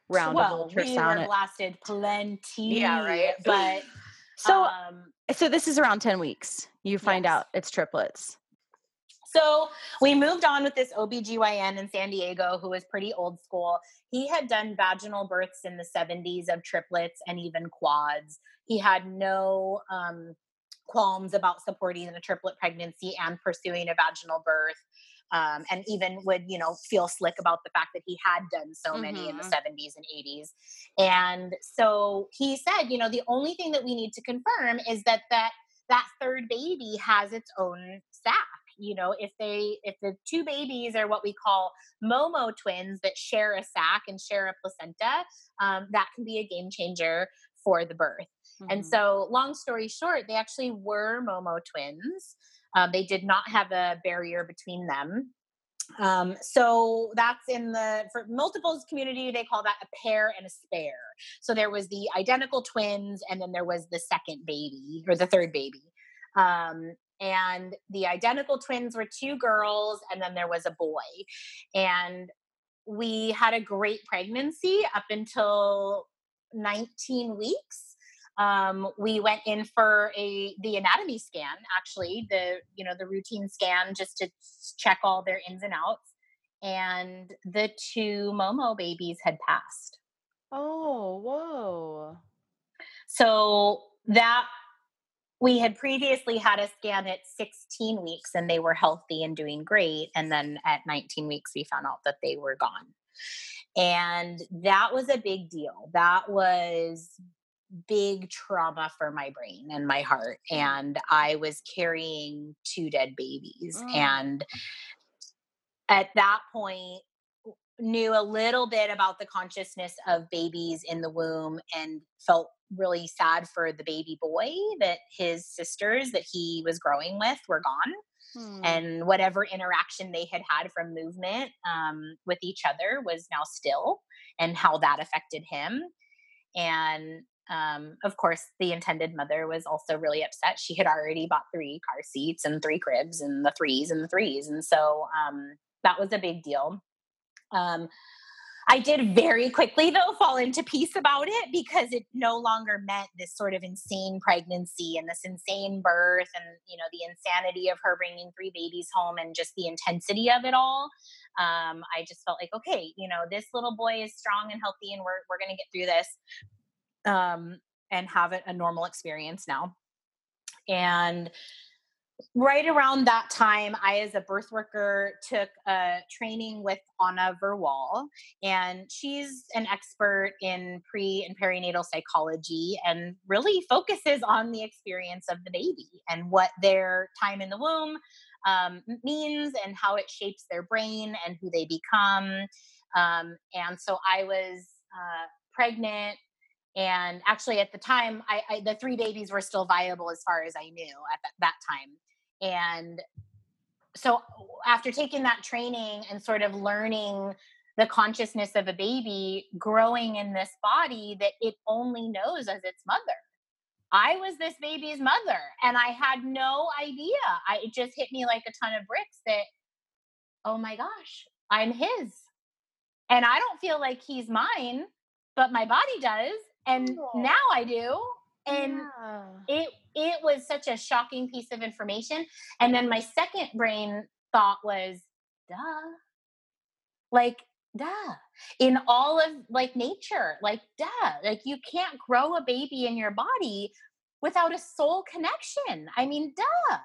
S1: round
S2: well,
S1: of ultrasound.
S2: We were blasted plenty. Yeah, right. But
S1: so, um, so this is around ten weeks. You find yes. out it's triplets.
S2: So we moved on with this OBGYN in San Diego who was pretty old school. He had done vaginal births in the 70s of triplets and even quads. He had no um, qualms about supporting a triplet pregnancy and pursuing a vaginal birth. Um, and even would you know feel slick about the fact that he had done so many mm-hmm. in the 70s and 80s and so he said you know the only thing that we need to confirm is that that that third baby has its own sac you know if they if the two babies are what we call momo twins that share a sac and share a placenta um, that can be a game changer for the birth mm-hmm. and so long story short they actually were momo twins um, they did not have a barrier between them um, so that's in the for multiples community, they call that a pair and a spare. So there was the identical twins, and then there was the second baby or the third baby. Um, and the identical twins were two girls, and then there was a boy. And we had a great pregnancy up until 19 weeks um, we went in for a the anatomy scan actually the you know the routine scan just to check all their ins and outs and the two momo babies had passed.
S1: Oh whoa.
S2: So that we had previously had a scan at 16 weeks and they were healthy and doing great and then at 19 weeks we found out that they were gone. And that was a big deal. That was big trauma for my brain and my heart mm. and i was carrying two dead babies mm. and at that point knew a little bit about the consciousness of babies in the womb and felt really sad for the baby boy that his sisters that he was growing with were gone Hmm. and whatever interaction they had had from movement um, with each other was now still and how that affected him and um, of course, the intended mother was also really upset. She had already bought three car seats and three cribs and the threes and the threes. And so um, that was a big deal. Um, I did very quickly, though, fall into peace about it because it no longer meant this sort of insane pregnancy and this insane birth and, you know, the insanity of her bringing three babies home and just the intensity of it all. Um, I just felt like, okay, you know, this little boy is strong and healthy and we're, we're going to get through this um, and have a normal experience now. And right around that time, I, as a birth worker, took a training with Anna Verwaal, and she's an expert in pre and perinatal psychology and really focuses on the experience of the baby and what their time in the womb um, means and how it shapes their brain and who they become. Um, and so I was uh, pregnant and actually at the time I, I, the three babies were still viable as far as i knew at that, that time. And so after taking that training and sort of learning the consciousness of a baby growing in this body that it only knows as its mother. I was this baby's mother and i had no idea. I, it just hit me like a ton of bricks that oh my gosh i'm his. And i don't feel like he's mine but my body does and oh. now I do. And yeah. it it was such a shocking piece of information. And then my second brain thought was, duh. Like, duh. In all of like nature, like duh. Like you can't grow a baby in your body without a soul connection. I mean, duh.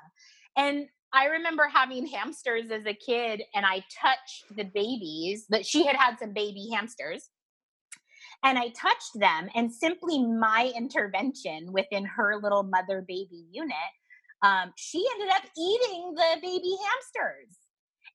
S2: And I remember having hamsters as a kid and I touched the babies that she had had some baby hamsters and I touched them, and simply my intervention within her little mother baby unit, um, she ended up eating the baby hamsters.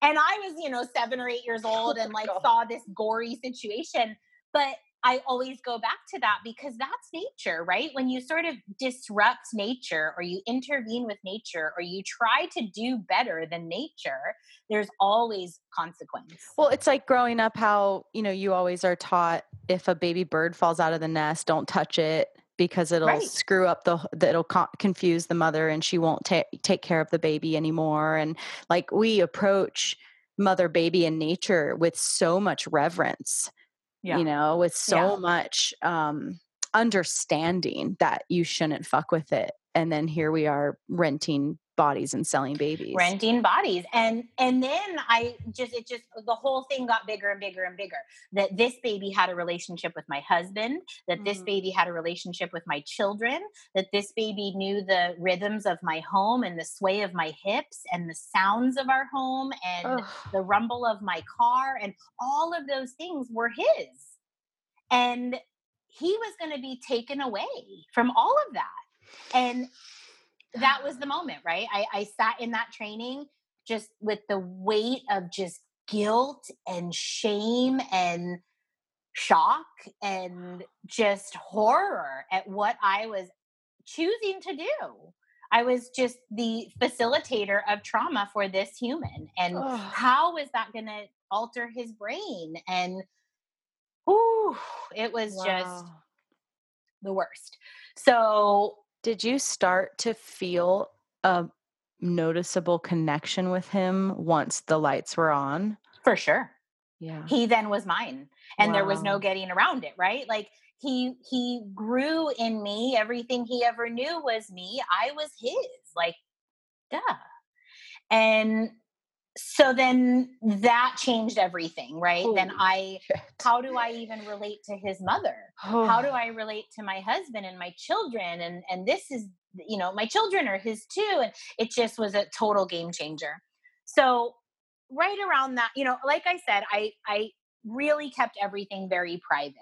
S2: And I was, you know, seven or eight years oh old and like saw this gory situation. But I always go back to that because that's nature, right? When you sort of disrupt nature or you intervene with nature or you try to do better than nature, there's always consequence.
S1: Well, it's like growing up how, you know, you always are taught if a baby bird falls out of the nest, don't touch it because it'll right. screw up the it'll co- confuse the mother and she won't take take care of the baby anymore and like we approach mother baby and nature with so much reverence yeah. you know, with so yeah. much um, understanding that you shouldn't fuck with it. And then here we are renting bodies and selling babies
S2: renting bodies and and then i just it just the whole thing got bigger and bigger and bigger that this baby had a relationship with my husband that mm-hmm. this baby had a relationship with my children that this baby knew the rhythms of my home and the sway of my hips and the sounds of our home and Ugh. the rumble of my car and all of those things were his and he was going to be taken away from all of that and that was the moment, right? I, I sat in that training just with the weight of just guilt and shame and shock and just horror at what I was choosing to do. I was just the facilitator of trauma for this human. And how was that going to alter his brain? And whew, it was wow. just the worst. So,
S1: did you start to feel a noticeable connection with him once the lights were on?
S2: For sure. Yeah. He then was mine and wow. there was no getting around it, right? Like he he grew in me. Everything he ever knew was me. I was his. Like duh. And so then that changed everything, right? Then I, how do I even relate to his mother? How do oh. I relate to my husband and my children? And and this is, you know, my children are his too. And it just was a total game changer. So right around that, you know, like I said, I I really kept everything very private.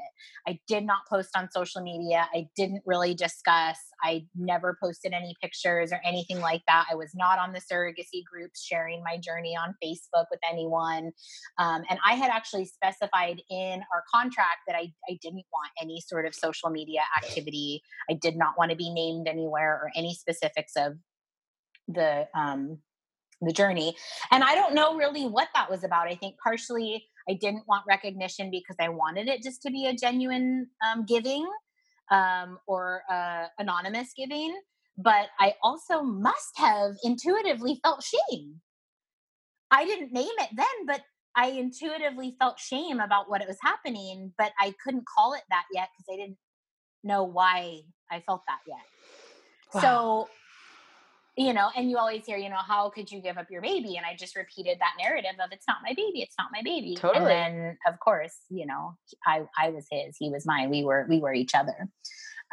S2: I did not post on social media. I didn't really discuss. I never posted any pictures or anything like that. I was not on the surrogacy groups sharing my journey on Facebook with anyone. Um, and I had actually specified in our contract that I, I didn't want any sort of social media activity. I did not want to be named anywhere or any specifics of the um, the journey. And I don't know really what that was about. I think partially I didn't want recognition because I wanted it just to be a genuine um, giving um, or uh, anonymous giving. But I also must have intuitively felt shame. I didn't name it then, but I intuitively felt shame about what it was happening, but I couldn't call it that yet because I didn't know why I felt that yet. Wow. So you know, and you always hear, you know, how could you give up your baby? And I just repeated that narrative of it's not my baby, it's not my baby. Totally. And then of course, you know, I I was his, he was mine. We were we were each other.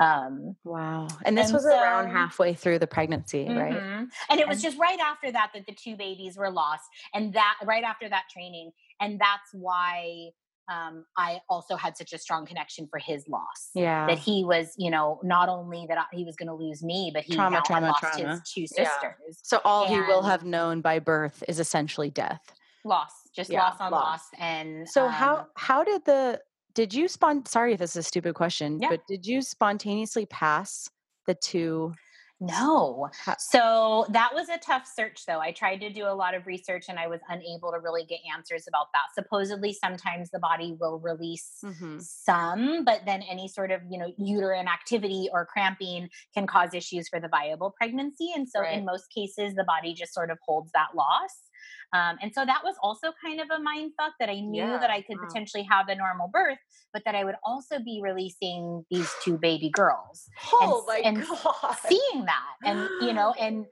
S1: Um wow. And this and was so, around halfway through the pregnancy, mm-hmm. right?
S2: And it was just right after that that the two babies were lost and that right after that training and that's why um, I also had such a strong connection for his loss.
S1: Yeah.
S2: That he was, you know, not only that I, he was going to lose me, but he trauma, trauma, lost trauma. his two sisters. Yeah.
S1: So all and he will have known by birth is essentially death.
S2: Loss, just yeah, loss on loss. loss. And
S1: so um, how how did the did you spon? Sorry if this is a stupid question, yeah. but did you spontaneously pass the two
S2: no. So that was a tough search, though. I tried to do a lot of research and I was unable to really get answers about that. Supposedly, sometimes the body will release mm-hmm. some, but then any sort of, you know, uterine activity or cramping can cause issues for the viable pregnancy. And so, right. in most cases, the body just sort of holds that loss. Um, and so that was also kind of a mind fuck that I knew yeah. that I could potentially have a normal birth, but that I would also be releasing these two baby girls.
S3: Oh and, my
S2: and
S3: god!
S2: Seeing that, and you know, and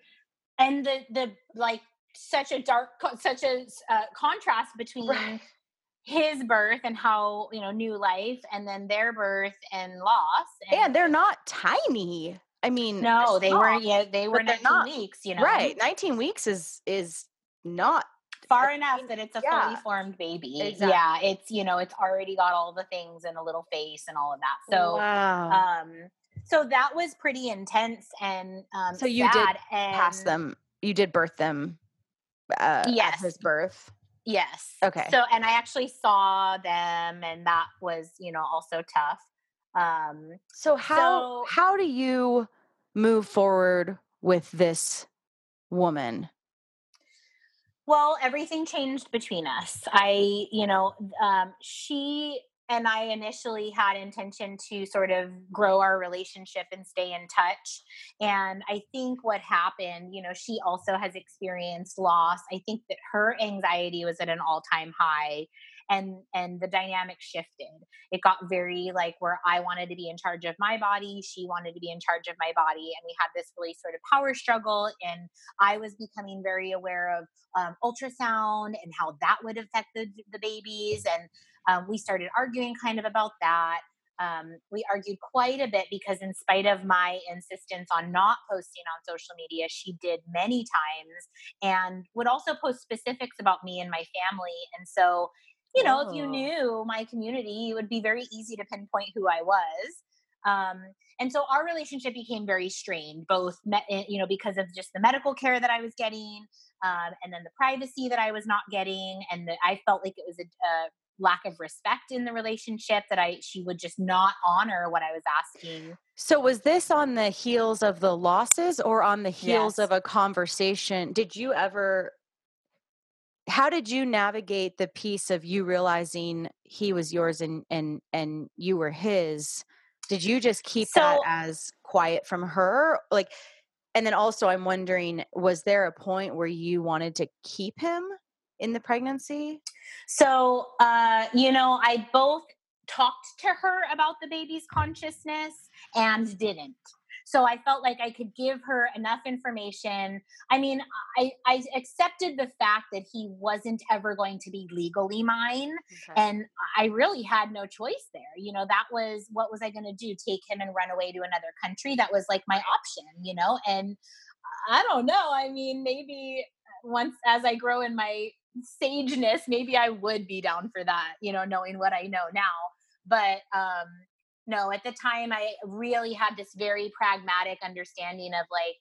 S2: and the the like such a dark, such a uh, contrast between. Right his birth and how you know new life and then their birth and loss
S1: and, and they're not tiny i mean
S2: no they were yeah they were 19 not, weeks you know
S1: right 19 weeks is is not
S2: far enough that it's a yeah. fully formed baby. Exactly. Yeah, it's you know, it's already got all the things and a little face and all of that. So wow. um so that was pretty intense and um
S1: so you did and, pass them you did birth them uh yes. his birth.
S2: Yes.
S1: Okay.
S2: So and I actually saw them and that was, you know, also tough. Um
S1: so how so, how do you move forward with this woman?
S2: Well, everything changed between us. I, you know, um, she and I initially had intention to sort of grow our relationship and stay in touch. And I think what happened, you know, she also has experienced loss. I think that her anxiety was at an all time high and and the dynamic shifted. It got very like where i wanted to be in charge of my body she wanted to be in charge of my body and we had this really sort of power struggle and i was becoming very aware of um, ultrasound and how that would affect the, the babies and um, we started arguing kind of about that. Um, we argued quite a bit because in spite of my insistence on not posting on social media she did many times and would also post specifics about me and my family and so you know, oh. if you oh. knew my community, it would be very easy to pinpoint who I was. Um, and so our relationship became very strained, both, me- eh, you know, because of just the medical care that I was getting, um, and then the privacy that I was not getting, and that I felt like it was a, a lack of respect in the relationship that I she would just not honor what I was asking.
S1: So was this on the heels of the losses or on the heels yes. of a conversation? Did you ever how did you navigate the piece of you realizing he was yours and and and you were his? Did you just keep so, that as quiet from her? Like and then also i'm wondering was there a point where you wanted to keep him in the pregnancy?
S2: So uh you know i both talked to her about the baby's consciousness and didn't so I felt like I could give her enough information. I mean, I, I accepted the fact that he wasn't ever going to be legally mine. Okay. And I really had no choice there. You know, that was what was I going to do? Take him and run away to another country? That was like my option, you know? And I don't know. I mean, maybe once as I grow in my sageness, maybe I would be down for that, you know, knowing what I know now. But um, no, at the time I really had this very pragmatic understanding of like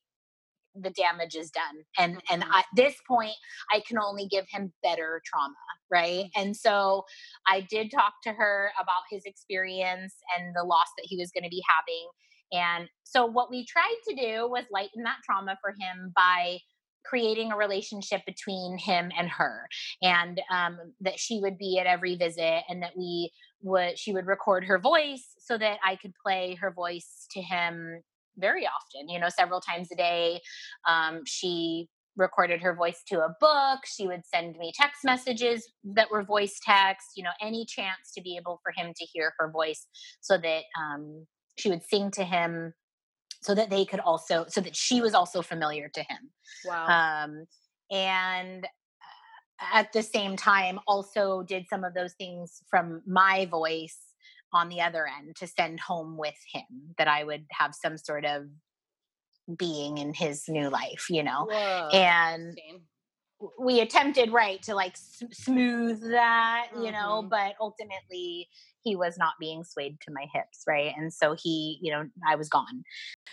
S2: the damage is done and mm-hmm. and at this point i can only give him better trauma right mm-hmm. and so i did talk to her about his experience and the loss that he was going to be having and so what we tried to do was lighten that trauma for him by creating a relationship between him and her and um, that she would be at every visit and that we would she would record her voice so that i could play her voice to him very often you know several times a day. Um, she recorded her voice to a book. She would send me text messages that were voice text you know any chance to be able for him to hear her voice so that um, she would sing to him so that they could also so that she was also familiar to him.
S1: Wow.
S2: Um and at the same time also did some of those things from my voice on the other end to send home with him that i would have some sort of being in his new life you know
S1: Whoa.
S2: and we attempted right to like s- smooth that you mm-hmm. know but ultimately he was not being swayed to my hips right and so he you know i was gone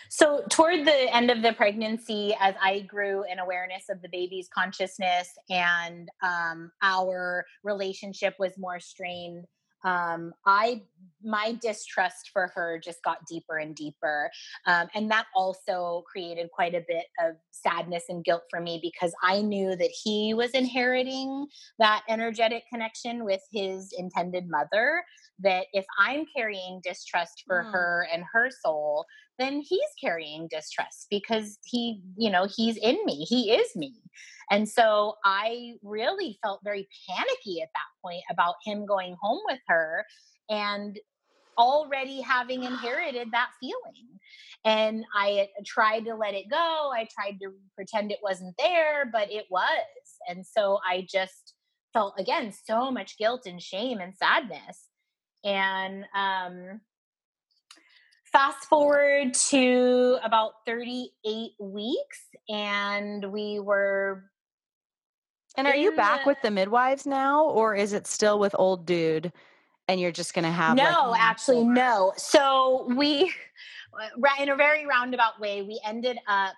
S2: so toward the end of the pregnancy as i grew in awareness of the baby's consciousness and um, our relationship was more strained um, I my distrust for her just got deeper and deeper, um, and that also created quite a bit of sadness and guilt for me because I knew that he was inheriting that energetic connection with his intended mother. That if I'm carrying distrust for mm. her and her soul, then he's carrying distrust because he, you know, he's in me. He is me. And so I really felt very panicky at that point about him going home with her and already having inherited that feeling. And I tried to let it go. I tried to pretend it wasn't there, but it was. And so I just felt, again, so much guilt and shame and sadness. And um, fast forward to about 38 weeks, and we were
S1: and are you back the, with the midwives now, or is it still with old dude? And you're just going to have
S2: no, like, actually, no. So we, uh, in a very roundabout way, we ended up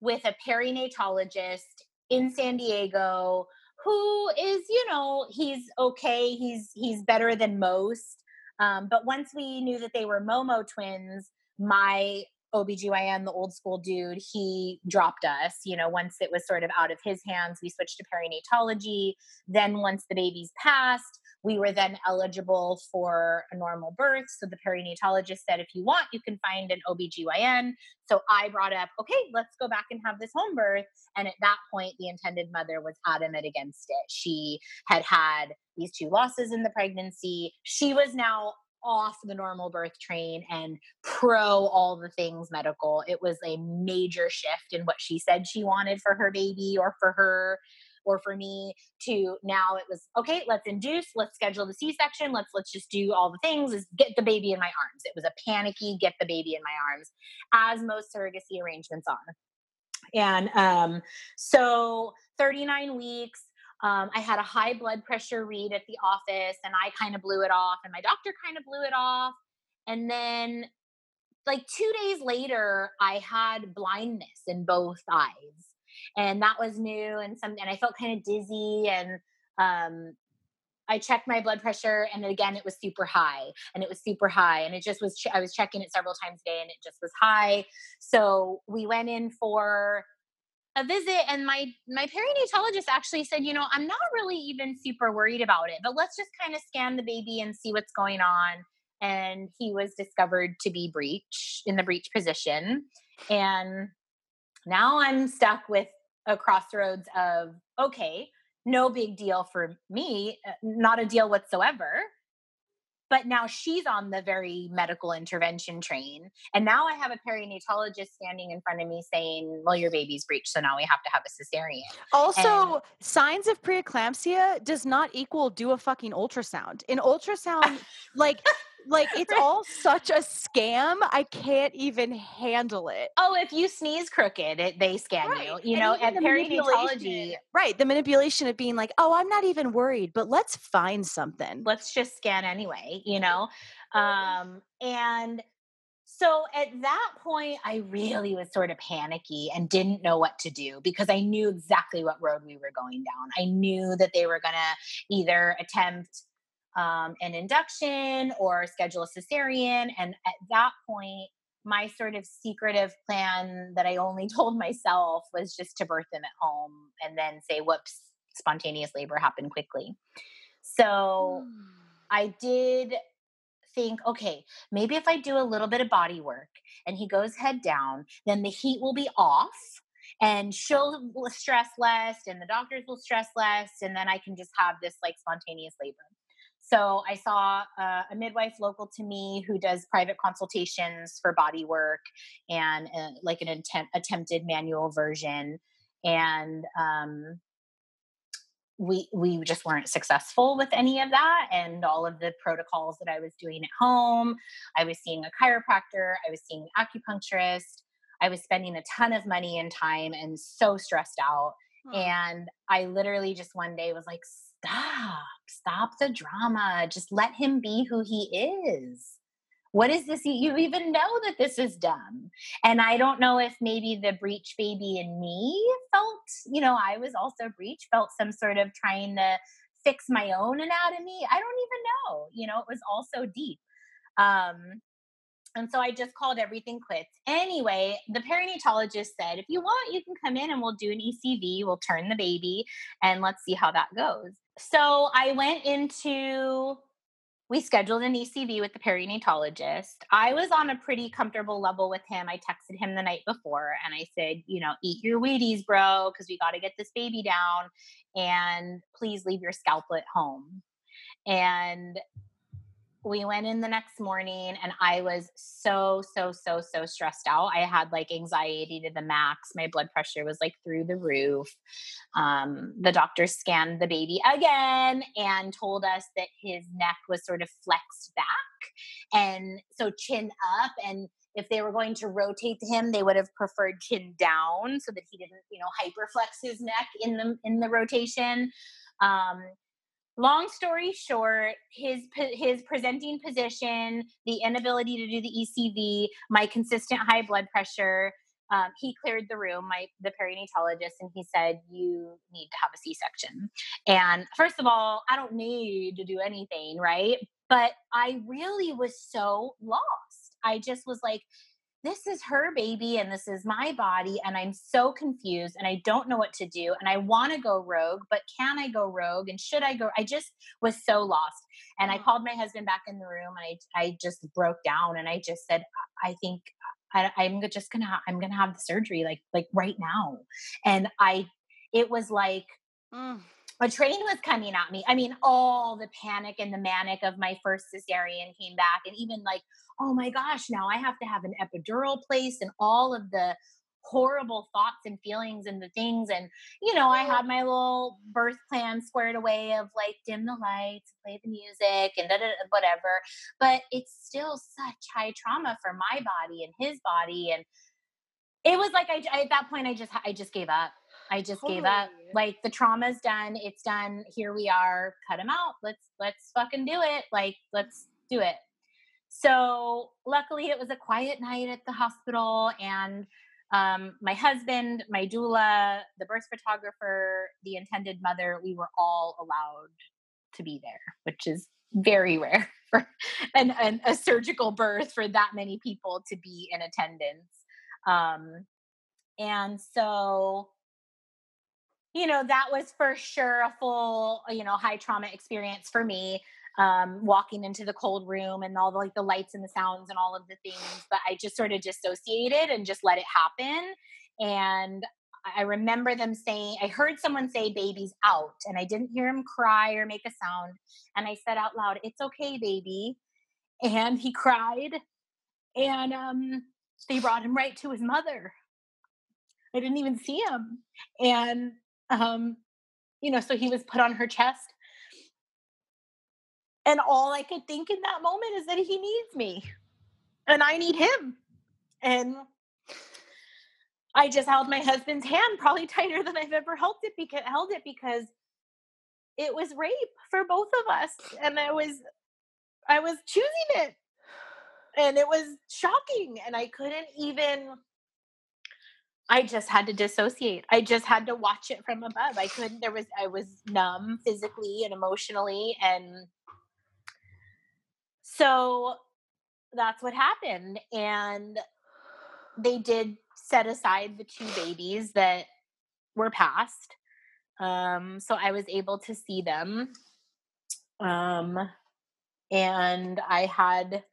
S2: with a perinatologist in San Diego who is, you know, he's okay. He's he's better than most. Um, but once we knew that they were Momo twins, my OBGYN, the old school dude, he dropped us. You know, once it was sort of out of his hands, we switched to perinatology. Then, once the babies passed, we were then eligible for a normal birth. So the perinatologist said, if you want, you can find an OBGYN. So I brought up, okay, let's go back and have this home birth. And at that point, the intended mother was adamant against it. She had had these two losses in the pregnancy. She was now off the normal birth train and pro all the things medical. It was a major shift in what she said she wanted for her baby or for her or for me to now it was okay let's induce let's schedule the c-section let's let's just do all the things is get the baby in my arms it was a panicky get the baby in my arms as most surrogacy arrangements are and um, so 39 weeks um, I had a high blood pressure read at the office and I kind of blew it off, and my doctor kind of blew it off. And then like two days later, I had blindness in both eyes, and that was new and some, and I felt kind of dizzy and um I checked my blood pressure and again it was super high and it was super high and it just was I was checking it several times a day and it just was high. So we went in for a visit and my my perinatologist actually said, "You know, I'm not really even super worried about it, but let's just kind of scan the baby and see what's going on." And he was discovered to be breech in the breech position. And now I'm stuck with a crossroads of okay, no big deal for me, uh, not a deal whatsoever. But now she's on the very medical intervention train. And now I have a perinatologist standing in front of me saying, Well, your baby's breech. So now we have to have a cesarean.
S1: Also, and- signs of preeclampsia does not equal do a fucking ultrasound. In ultrasound, like like it's all such a scam. I can't even handle it.
S2: Oh, if you sneeze crooked, it, they scan right. you. You and know, at perinatology,
S1: right? The manipulation of being like, "Oh, I'm not even worried, but let's find something.
S2: Let's just scan anyway." You know, um, and so at that point, I really was sort of panicky and didn't know what to do because I knew exactly what road we were going down. I knew that they were going to either attempt um, an induction or schedule a cesarean. And at that point, my sort of secretive plan that I only told myself was just to birth them at home and then say, whoops, spontaneous labor happened quickly. So mm. I did think, okay, maybe if I do a little bit of body work and he goes head down, then the heat will be off and she'll stress less and the doctors will stress less and then I can just have this like spontaneous labor. So I saw uh, a midwife local to me who does private consultations for body work and uh, like an attempt, attempted manual version. And um, we we just weren't successful with any of that and all of the protocols that I was doing at home. I was seeing a chiropractor, I was seeing an acupuncturist. I was spending a ton of money and time and so stressed out. Hmm. And I literally just one day was like, stop, stop the drama. Just let him be who he is. What is this? You even know that this is dumb. And I don't know if maybe the breech baby in me felt, you know, I was also breech, felt some sort of trying to fix my own anatomy. I don't even know. You know, it was all so deep. Um, and so I just called everything quits. Anyway, the perinatologist said, if you want, you can come in and we'll do an ECV. We'll turn the baby and let's see how that goes. So I went into, we scheduled an ECV with the perinatologist. I was on a pretty comfortable level with him. I texted him the night before and I said, you know, eat your Wheaties, bro, because we got to get this baby down and please leave your scalpel at home. And we went in the next morning and I was so, so, so, so stressed out. I had like anxiety to the max. My blood pressure was like through the roof. Um, the doctor scanned the baby again and told us that his neck was sort of flexed back. And so chin up. And if they were going to rotate him, they would have preferred chin down so that he didn't, you know, hyperflex his neck in the in the rotation. Um, long story short his his presenting position the inability to do the ecv my consistent high blood pressure um, he cleared the room my the perinatologist and he said you need to have a c-section. And first of all i don't need to do anything right? But i really was so lost. I just was like this is her baby and this is my body and i'm so confused and i don't know what to do and i want to go rogue but can i go rogue and should i go i just was so lost and i mm. called my husband back in the room and i, I just broke down and i just said i think I, i'm just gonna ha- i'm gonna have the surgery like like right now and i it was like mm a train was coming at me. I mean, all the panic and the manic of my first cesarean came back. And even like, oh my gosh, now I have to have an epidural placed and all of the horrible thoughts and feelings and the things. And, you know, I had my little birth plan squared away of like dim the lights, play the music and whatever. But it's still such high trauma for my body and his body. And it was like, I, at that point, I just, I just gave up. I just totally. gave up. Like the trauma's done. It's done. Here we are. Cut him out. Let's let's fucking do it. Like let's do it. so luckily it was a quiet night at the hospital and um, my husband my doula the birth photographer the intended mother we were all allowed to be there which is very rare for an, an, a surgical birth for that many people to be in attendance um, and so you know that was for sure a full you know high trauma experience for me um, walking into the cold room and all the like the lights and the sounds and all of the things but i just sort of dissociated and just let it happen and i remember them saying i heard someone say baby's out and i didn't hear him cry or make a sound and i said out loud it's okay baby and he cried and um, they brought him right to his mother. I didn't even see him and um, you know so he was put on her chest and all I could think in that moment is that he needs me and I need him. And I just held my husband's hand probably tighter than I've ever held it because held it because it was rape for both of us and I was I was choosing it. And it was shocking and I couldn't even I just had to dissociate. I just had to watch it from above. I couldn't there was I was numb physically and emotionally and so that's what happened. And they did set aside the two babies that were passed. Um, so I was able to see them. Um, and I had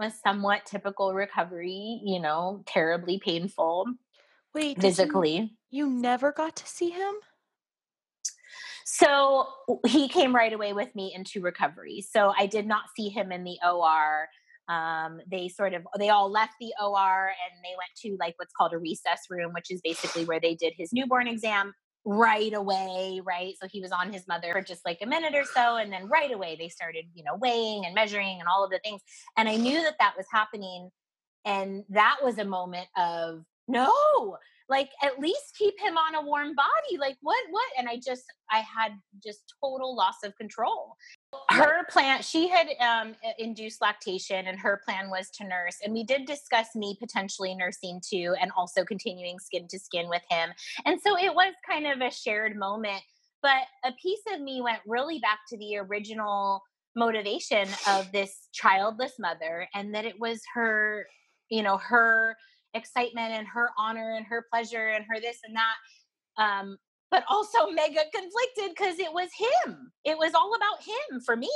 S2: a somewhat typical recovery, you know, terribly painful. Wait, physically.
S1: You, you never got to see him?
S2: So he came right away with me into recovery. So I did not see him in the OR. Um, they sort of they all left the OR and they went to like what's called a resus room, which is basically where they did his newborn exam right away, right? So he was on his mother for just like a minute or so, and then right away they started, you know, weighing and measuring and all of the things. And I knew that that was happening, and that was a moment of no, like at least keep him on a warm body like what what? And i just i had just total loss of control. Her plan she had um, induced lactation and her plan was to nurse and we did discuss me potentially nursing too and also continuing skin to skin with him. And so it was kind of a shared moment but a piece of me went really back to the original motivation of this childless mother and that it was her you know her excitement and her honor and her pleasure and her this and that um but also mega conflicted because it was him. It was all about him for me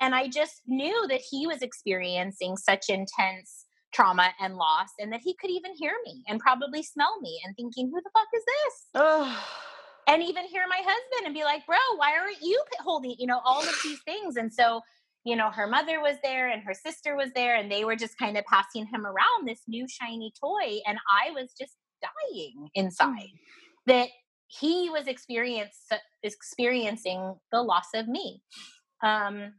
S2: and i just knew that he was experiencing such intense trauma and loss and that he could even hear me and probably smell me and thinking who the fuck is this? And even hear my husband and be like bro why aren't you holding you know all of these things. And so you know, her mother was there and her sister was there, and they were just kind of passing him around this new shiny toy. And I was just dying inside mm. that he was experience, experiencing the loss of me. Um,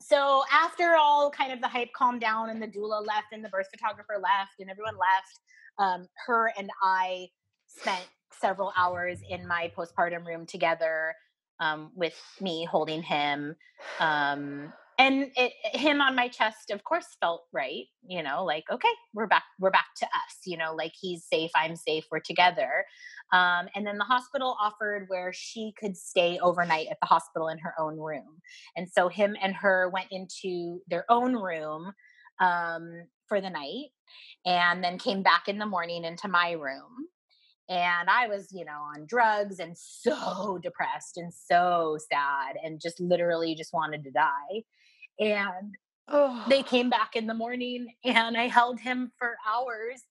S2: so after all kind of the hype calmed down and the doula left and the birth photographer left and everyone left, um, her and I spent several hours in my postpartum room together um, with me holding him. Um, and it, him on my chest of course felt right you know like okay we're back we're back to us you know like he's safe i'm safe we're together um, and then the hospital offered where she could stay overnight at the hospital in her own room and so him and her went into their own room um, for the night and then came back in the morning into my room and I was, you know, on drugs and so depressed and so sad and just literally just wanted to die. And oh. they came back in the morning and I held him for hours.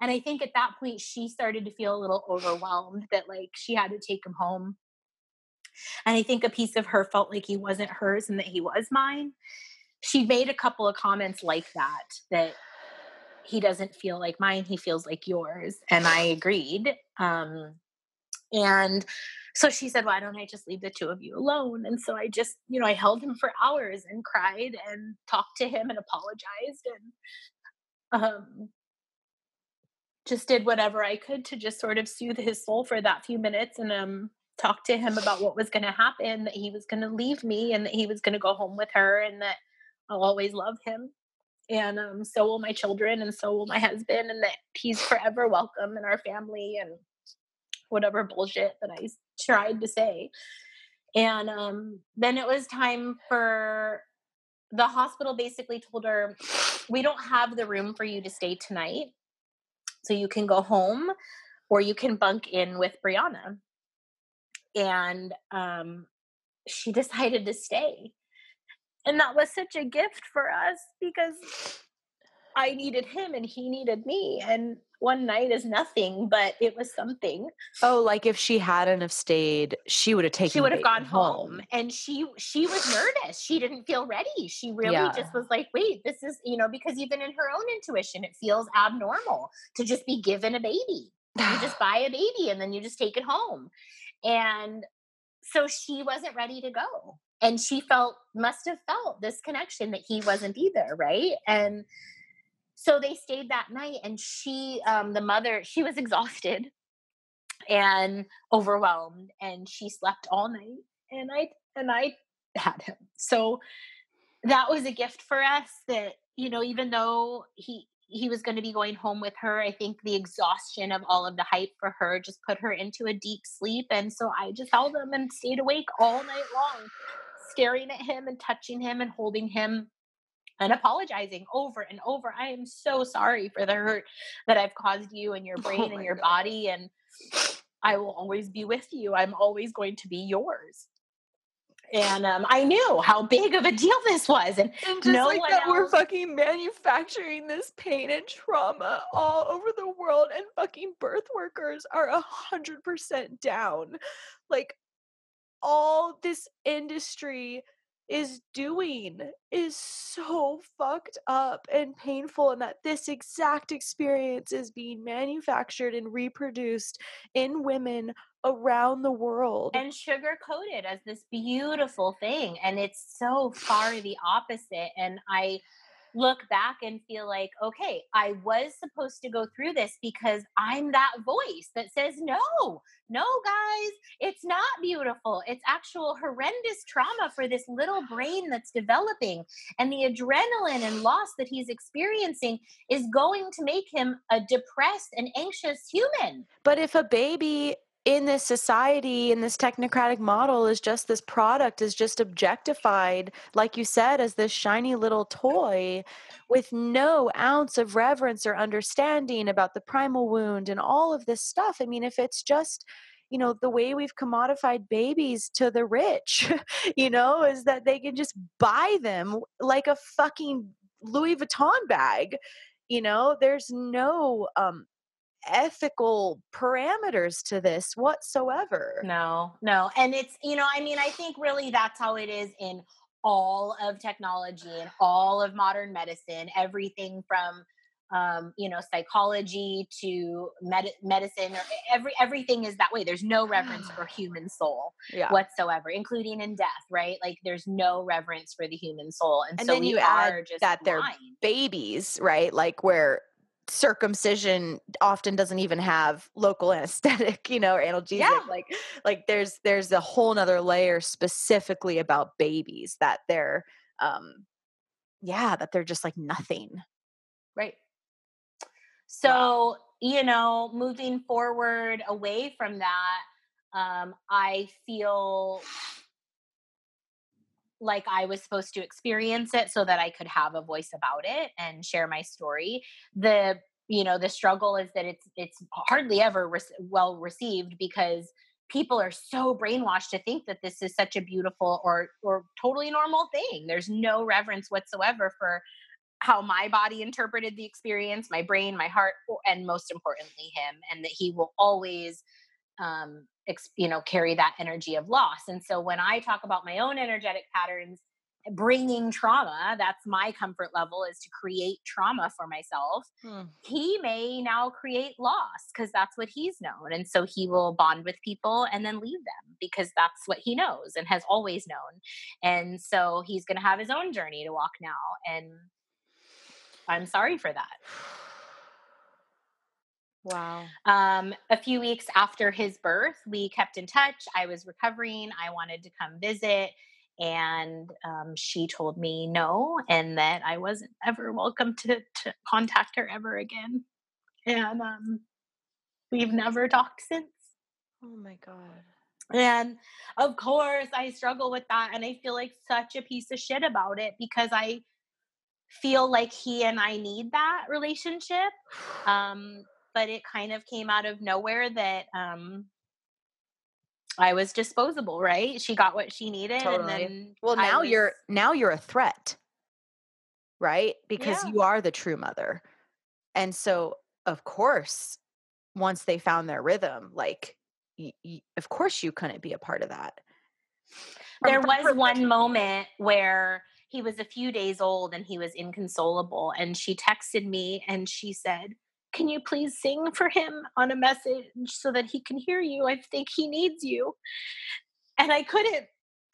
S2: And I think at that point, she started to feel a little overwhelmed that like she had to take him home. And I think a piece of her felt like he wasn't hers and that he was mine. She made a couple of comments like that, that he doesn't feel like mine, he feels like yours. And I agreed. Um, and so she said, Why don't I just leave the two of you alone? And so I just, you know, I held him for hours and cried and talked to him and apologized and um, just did whatever I could to just sort of soothe his soul for that few minutes and um, talk to him about what was going to happen, that he was going to leave me and that he was going to go home with her and that I'll always love him. And um, so will my children, and so will my husband, and that he's forever welcome in our family, and whatever bullshit that I tried to say. And um, then it was time for the hospital basically told her, We don't have the room for you to stay tonight. So you can go home or you can bunk in with Brianna. And um, she decided to stay. And that was such a gift for us because I needed him and he needed me. And one night is nothing, but it was something.
S1: Oh, like if she hadn't have stayed, she would have taken.
S2: She would have gone home. home. and she she was nervous. She didn't feel ready. She really yeah. just was like, "Wait, this is you know," because even in her own intuition, it feels abnormal to just be given a baby. you just buy a baby and then you just take it home, and so she wasn't ready to go, and she felt must have felt this connection that he wasn't either, right? And so they stayed that night and she um, the mother she was exhausted and overwhelmed and she slept all night and i and i had him. So that was a gift for us that you know even though he he was going to be going home with her i think the exhaustion of all of the hype for her just put her into a deep sleep and so i just held him and stayed awake all night long staring at him and touching him and holding him and apologizing over and over. I am so sorry for the hurt that I've caused you and your oh brain oh and your God. body. And I will always be with you. I'm always going to be yours. And um, I knew how big of a deal this was, and,
S1: and just no like that, else... we're fucking manufacturing this pain and trauma all over the world, and fucking birth workers are a hundred percent down. Like all this industry is doing is so fucked up and painful and that this exact experience is being manufactured and reproduced in women around the world.
S2: And sugar coated as this beautiful thing and it's so far the opposite and i look back and feel like, okay, I was supposed to go through this because I'm that voice that says, no, no, guys, it's not beautiful. It's actual horrendous trauma for this little brain that's developing. And the adrenaline and loss that he's experiencing is going to make him a depressed and anxious human.
S1: But if a baby in this society in this technocratic model is just this product is just objectified like you said as this shiny little toy with no ounce of reverence or understanding about the primal wound and all of this stuff. I mean if it's just you know the way we've commodified babies to the rich you know is that they can just buy them like a fucking louis vuitton bag you know? There's no um ethical parameters to this whatsoever.
S2: No, no. And it's, you know, I mean, I think really that's how it is in all of technology and all of modern medicine, everything from um, you know, psychology to med- medicine, or every everything is that way. There's no reverence for human soul yeah. whatsoever, including in death. Right? Like there's no reverence for the human soul, and,
S1: and
S2: so
S1: then you add that they're babies, right? Like where circumcision often doesn't even have local anesthetic you know or analgesic yeah. like like there's there's a whole nother layer specifically about babies that they're um yeah that they're just like nothing
S2: right so wow. you know moving forward away from that um i feel like I was supposed to experience it so that I could have a voice about it and share my story. The you know the struggle is that it's it's hardly ever re- well received because people are so brainwashed to think that this is such a beautiful or or totally normal thing. There's no reverence whatsoever for how my body interpreted the experience, my brain, my heart, and most importantly, him, and that he will always um, you know carry that energy of loss. And so when i talk about my own energetic patterns bringing trauma that's my comfort level is to create trauma for myself. Hmm. he may now create loss because that's what he's known and so he will bond with people and then leave them because that's what he knows and has always known. And so he's going to have his own journey to walk now and i'm sorry for that
S1: Wow.
S2: Um, a few weeks after his birth, we kept in touch. I was recovering. I wanted to come visit. and um, she told me no and that i wasn't ever welcome to, to contact her ever again and um, we've never talked since
S1: oh my god
S2: and of course i struggle with that and i feel like such a piece of shit about it because i feel like he and i need that relationship um, but it kind of came out of nowhere that um, I was disposable, right? She got what she needed totally. and then
S1: Well, now was... you're now you're a threat. Right? Because yeah. you are the true mother. And so, of course, once they found their rhythm, like y- y- of course you couldn't be a part of that.
S2: There was one moment where he was a few days old and he was inconsolable and she texted me and she said, can you please sing for him on a message so that he can hear you? I think he needs you. And I couldn't.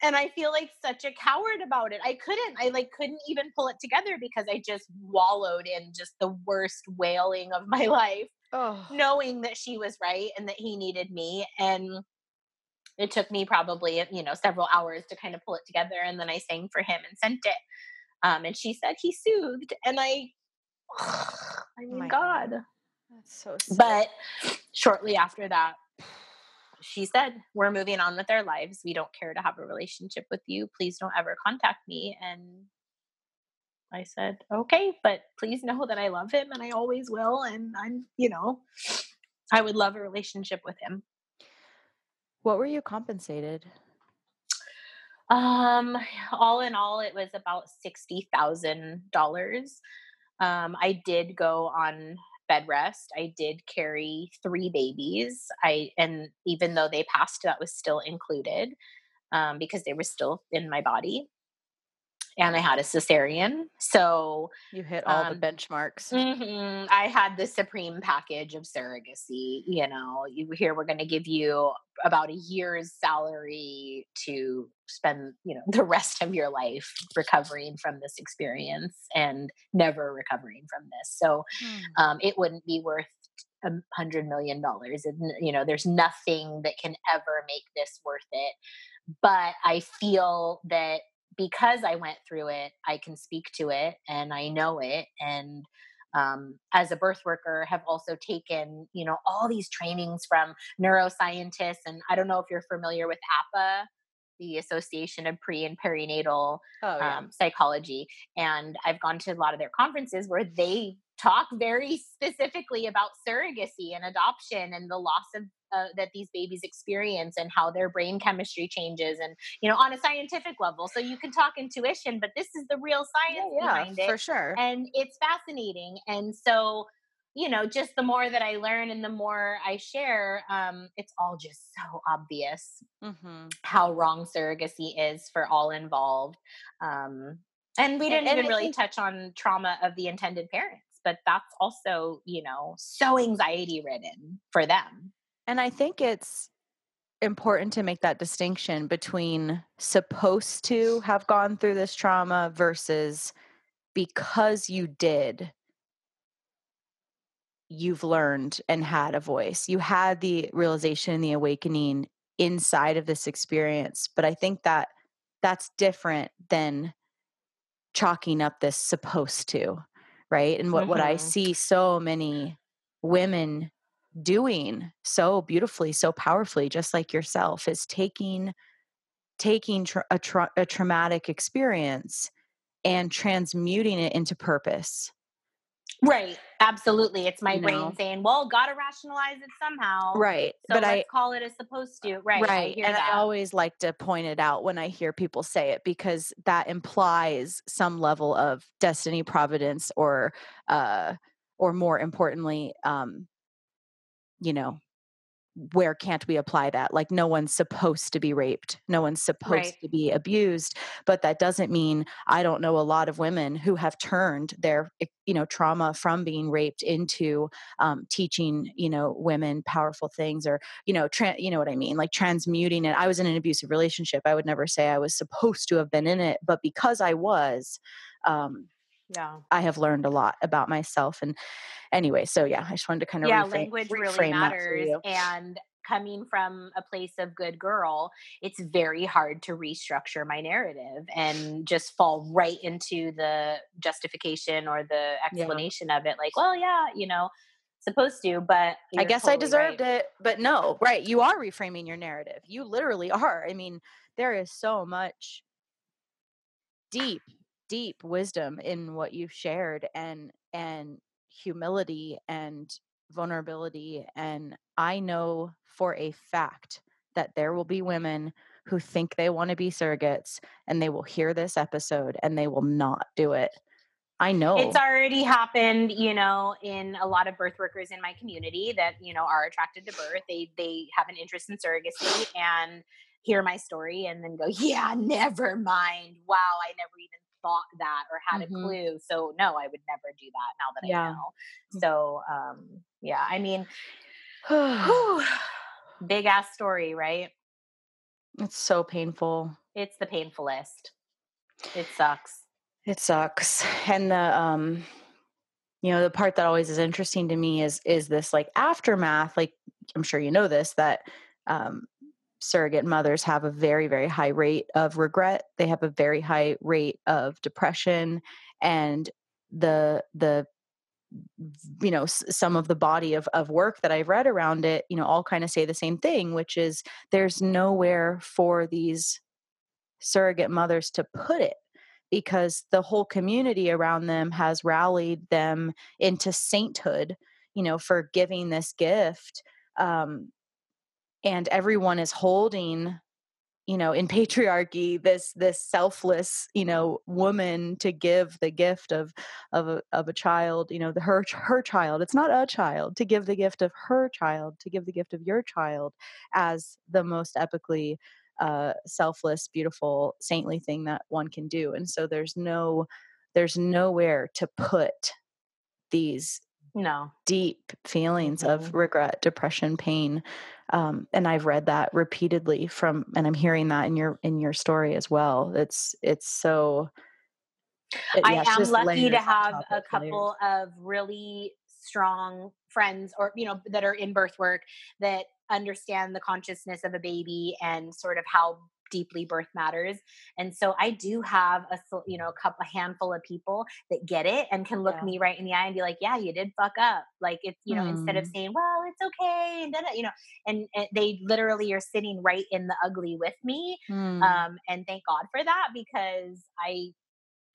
S2: And I feel like such a coward about it. I couldn't. I like couldn't even pull it together because I just wallowed in just the worst wailing of my life. Oh. Knowing that she was right and that he needed me. And it took me probably, you know, several hours to kind of pull it together. And then I sang for him and sent it. Um, and she said he soothed. And I I mean, My God. God.
S1: That's so sad.
S2: But shortly after that, she said, We're moving on with our lives. We don't care to have a relationship with you. Please don't ever contact me. And I said, Okay, but please know that I love him and I always will. And I'm, you know, I would love a relationship with him.
S1: What were you compensated?
S2: Um, all in all, it was about sixty thousand dollars. Um, I did go on bed rest. I did carry three babies. I and even though they passed, that was still included um, because they were still in my body. And I had a cesarean, so
S1: you hit all um, the benchmarks.
S2: Mm-hmm, I had the supreme package of surrogacy. You know, you here we're going to give you about a year's salary to spend you know the rest of your life recovering from this experience and never recovering from this so mm. um, it wouldn't be worth a hundred million dollars and you know there's nothing that can ever make this worth it but i feel that because i went through it i can speak to it and i know it and um, as a birth worker have also taken you know all these trainings from neuroscientists and i don't know if you're familiar with APA, the association of pre and perinatal oh, yeah. um, psychology and i've gone to a lot of their conferences where they talk very specifically about surrogacy and adoption and the loss of uh, that these babies experience and how their brain chemistry changes and you know on a scientific level. So you can talk intuition but this is the real science yeah, yeah, behind it
S1: for sure.
S2: and it's fascinating. And so you know just the more that i learn and the more i share um, it's all just so obvious mm-hmm. how wrong surrogacy is for all involved. Um, and we didn't and, even and really think- touch on trauma of the intended parents but that's also you know so anxiety ridden for them.
S1: And I think it's important to make that distinction between supposed to have gone through this trauma versus because you did you've learned and had a voice. You had the realization the awakening inside of this experience but i think that that's different than chalking up this supposed to right and what mm-hmm. what i mm-hmm. see so many women doing so beautifully so powerfully just like yourself is taking taking tra- a, tra- a traumatic experience and transmuting it into purpose
S2: right absolutely it's my you brain know? saying well gotta rationalize it somehow
S1: right
S2: so but i call it as supposed to right
S1: right I and that. i always like to point it out when i hear people say it because that implies some level of destiny providence or uh or more importantly um you know where can't we apply that? Like no one's supposed to be raped. No one's supposed right. to be abused. But that doesn't mean i don't know a lot of women who have turned their eh, you know trauma from being raped into um, teaching you know women powerful things or you know tra- you know what i mean? Like transmuting it. I was in an abusive relationship. I would never say i was supposed to have been in it but because i was um,
S2: yeah
S1: i have learned a lot about myself and anyway so yeah i just wanted to kind of
S2: yeah reframe, language reframe really matters and coming from a place of good girl, it's very hard to restructure my narrative and just fall right into the justification or the explanation yeah. of it. Like, well, yeah, you know, supposed to, but
S1: I guess totally I deserved right. it. But no, right. You are reframing your narrative. You literally are. I mean, there is so much deep, deep wisdom in what you've shared and and humility and vulnerability. And I know for a fact that there will be women who think they want to be surrogates and they will hear this episode and they will not do it. I know.
S2: It's already happened, you know, in a lot of birth workers in my community that, you know, are attracted to birth. They they have an interest in surrogacy and hear my story and then go, "Yeah, never mind. Wow, I never even thought that or had mm-hmm. a clue." So, no, I would never do that now that yeah. I know. Mm. So, um yeah, I mean big ass story, right?
S1: It's so painful.
S2: It's the painfulest. It sucks.
S1: It sucks. And the um you know, the part that always is interesting to me is is this like aftermath, like I'm sure you know this that um surrogate mothers have a very very high rate of regret. They have a very high rate of depression and the the you know some of the body of, of work that i've read around it you know all kind of say the same thing which is there's nowhere for these surrogate mothers to put it because the whole community around them has rallied them into sainthood you know for giving this gift um, and everyone is holding you know in patriarchy this this selfless you know woman to give the gift of of a, of a child you know the her her child it's not a child to give the gift of her child to give the gift of your child as the most epically uh, selfless, beautiful, saintly thing that one can do. And so there's no there's nowhere to put these
S2: no
S1: deep feelings mm-hmm. of regret, depression, pain. Um, and I've read that repeatedly from, and I'm hearing that in your in your story as well. It's it's so.
S2: It, I am lucky to have a couple layers. of really strong friends or you know that are in birth work that understand the consciousness of a baby and sort of how deeply birth matters and so i do have a you know a couple a handful of people that get it and can look yeah. me right in the eye and be like yeah you did fuck up like it's you know mm. instead of hmm. saying well it's okay and then you know and, and, they literally are sitting right in the ugly with me mm. um and thank god for that because i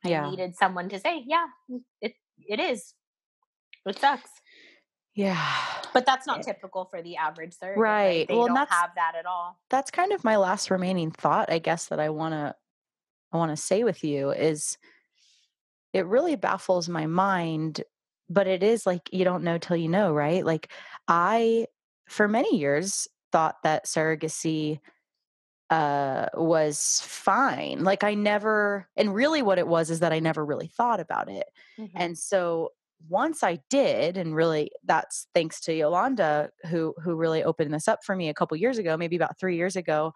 S2: i yeah. needed someone to say yeah it it is it sucks
S1: yeah.
S2: But that's not typical for the average surrogate.
S1: Right. right?
S2: They well, don't have that at all.
S1: That's kind of my last remaining thought, I guess, that I wanna I wanna say with you is it really baffles my mind, but it is like you don't know till you know, right? Like I for many years thought that surrogacy uh was fine. Like I never and really what it was is that I never really thought about it. Mm-hmm. And so once I did, and really that's thanks to Yolande who who really opened this up for me a couple years ago, maybe about three years ago,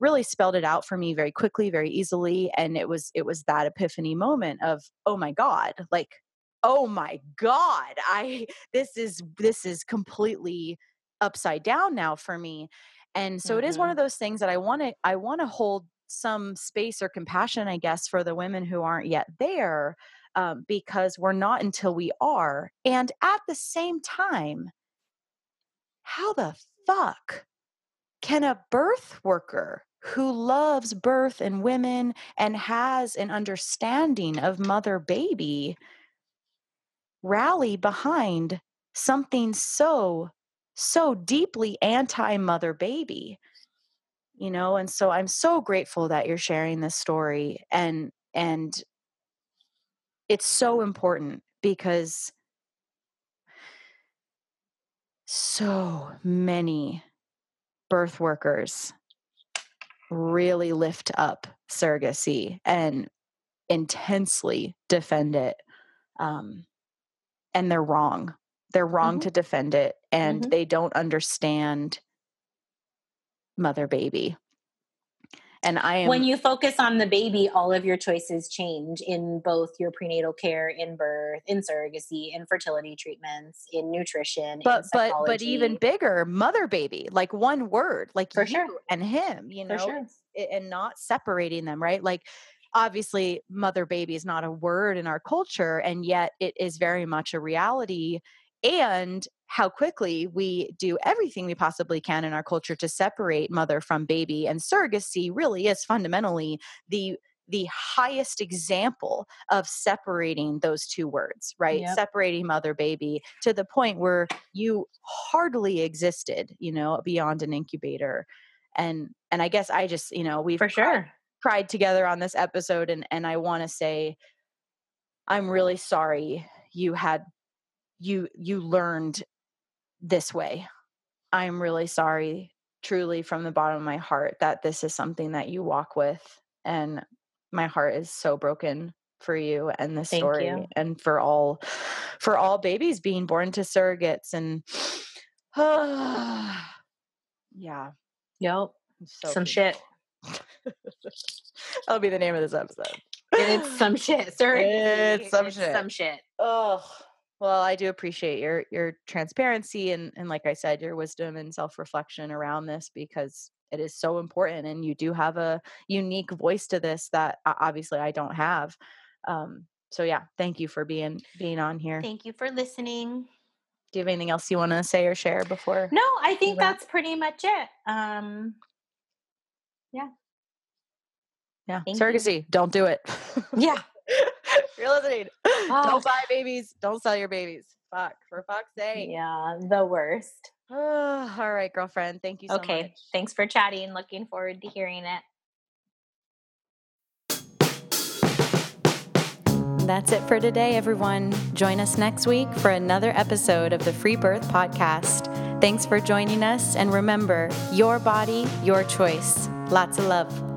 S1: really spelled it out for me very quickly, very easily. And it was it was that epiphany moment of, oh my God, like, oh my God, I this is this is completely upside down now for me. And so mm-hmm. it is one mm-hmm. of those things that I want to I want to hold some space or compassion, I guess, for the women who aren't yet there um, because we're not until we are. And at the same time, how the fuck can a birth worker who loves birth and women and has an understanding of mother baby rally behind something so so deeply anti mother baby you know and so i'm so grateful that you're sharing this story and and it's so important because so many birth workers really lift up surrogacy and intensely defend it um, and they're wrong they're wrong mm-hmm. to defend it and mm-hmm. they don't understand mother baby and I am
S2: when you focus on the baby, all of your choices change in both your prenatal care, in birth, in surrogacy, in fertility treatments, in nutrition,
S1: but
S2: in
S1: but but even bigger, mother baby, like one word, like
S2: For
S1: you
S2: sure.
S1: and him, you know,
S2: sure.
S1: and not separating them, right? Like obviously mother baby is not a word in our culture and yet it is very much a reality and how quickly we do everything we possibly can in our culture to separate mother from baby and surrogacy really is fundamentally the the highest example of separating those two words right
S2: Yep.
S1: separating mother baby to the point where you hardly existed you know beyond an incubator and and i guess i just you know we've
S2: For sure.
S1: cried together on this episode and and I want to say I'm really sorry you had you you learned this way. I'm really sorry truly from the bottom of my heart that this is something that you walk with and my heart is so broken for you and this
S2: Thank
S1: story and for all for all babies being born to surrogates and yeah
S2: Yep.
S1: so
S2: some shit.
S1: That'll be the name of this episode.
S2: It's some shit. Sorry.
S1: It's some shit.
S2: Some shit.
S1: Oh, well, I do appreciate your your transparency and and like I said, your wisdom and self reflection around this because it is so important, and you do have a unique voice to this that obviously I don't have. Um, so yeah, thank you for being being on here.
S2: Thank you for listening.
S1: Do you have anything else you want to say or share before?
S2: No, I think that's pretty much it. Um,
S1: Yeah,
S2: thank you.
S1: surrogacy. Don't do it.
S2: yeah.
S1: If You're listening.
S2: Oh.
S1: Don't ah. buy babies. Don't sell your babies. Fuck. For fuck's sake.
S2: Yeah, the worst.
S1: all right, girlfriend. Thank you so
S2: okay.
S1: much.
S2: Thanks for chatting. Looking forward to hearing it.
S4: That's it for today, everyone. Join us next week for another episode of the Free Birth Podcast. Thanks for joining us, and remember your body, your choice. Lots of love.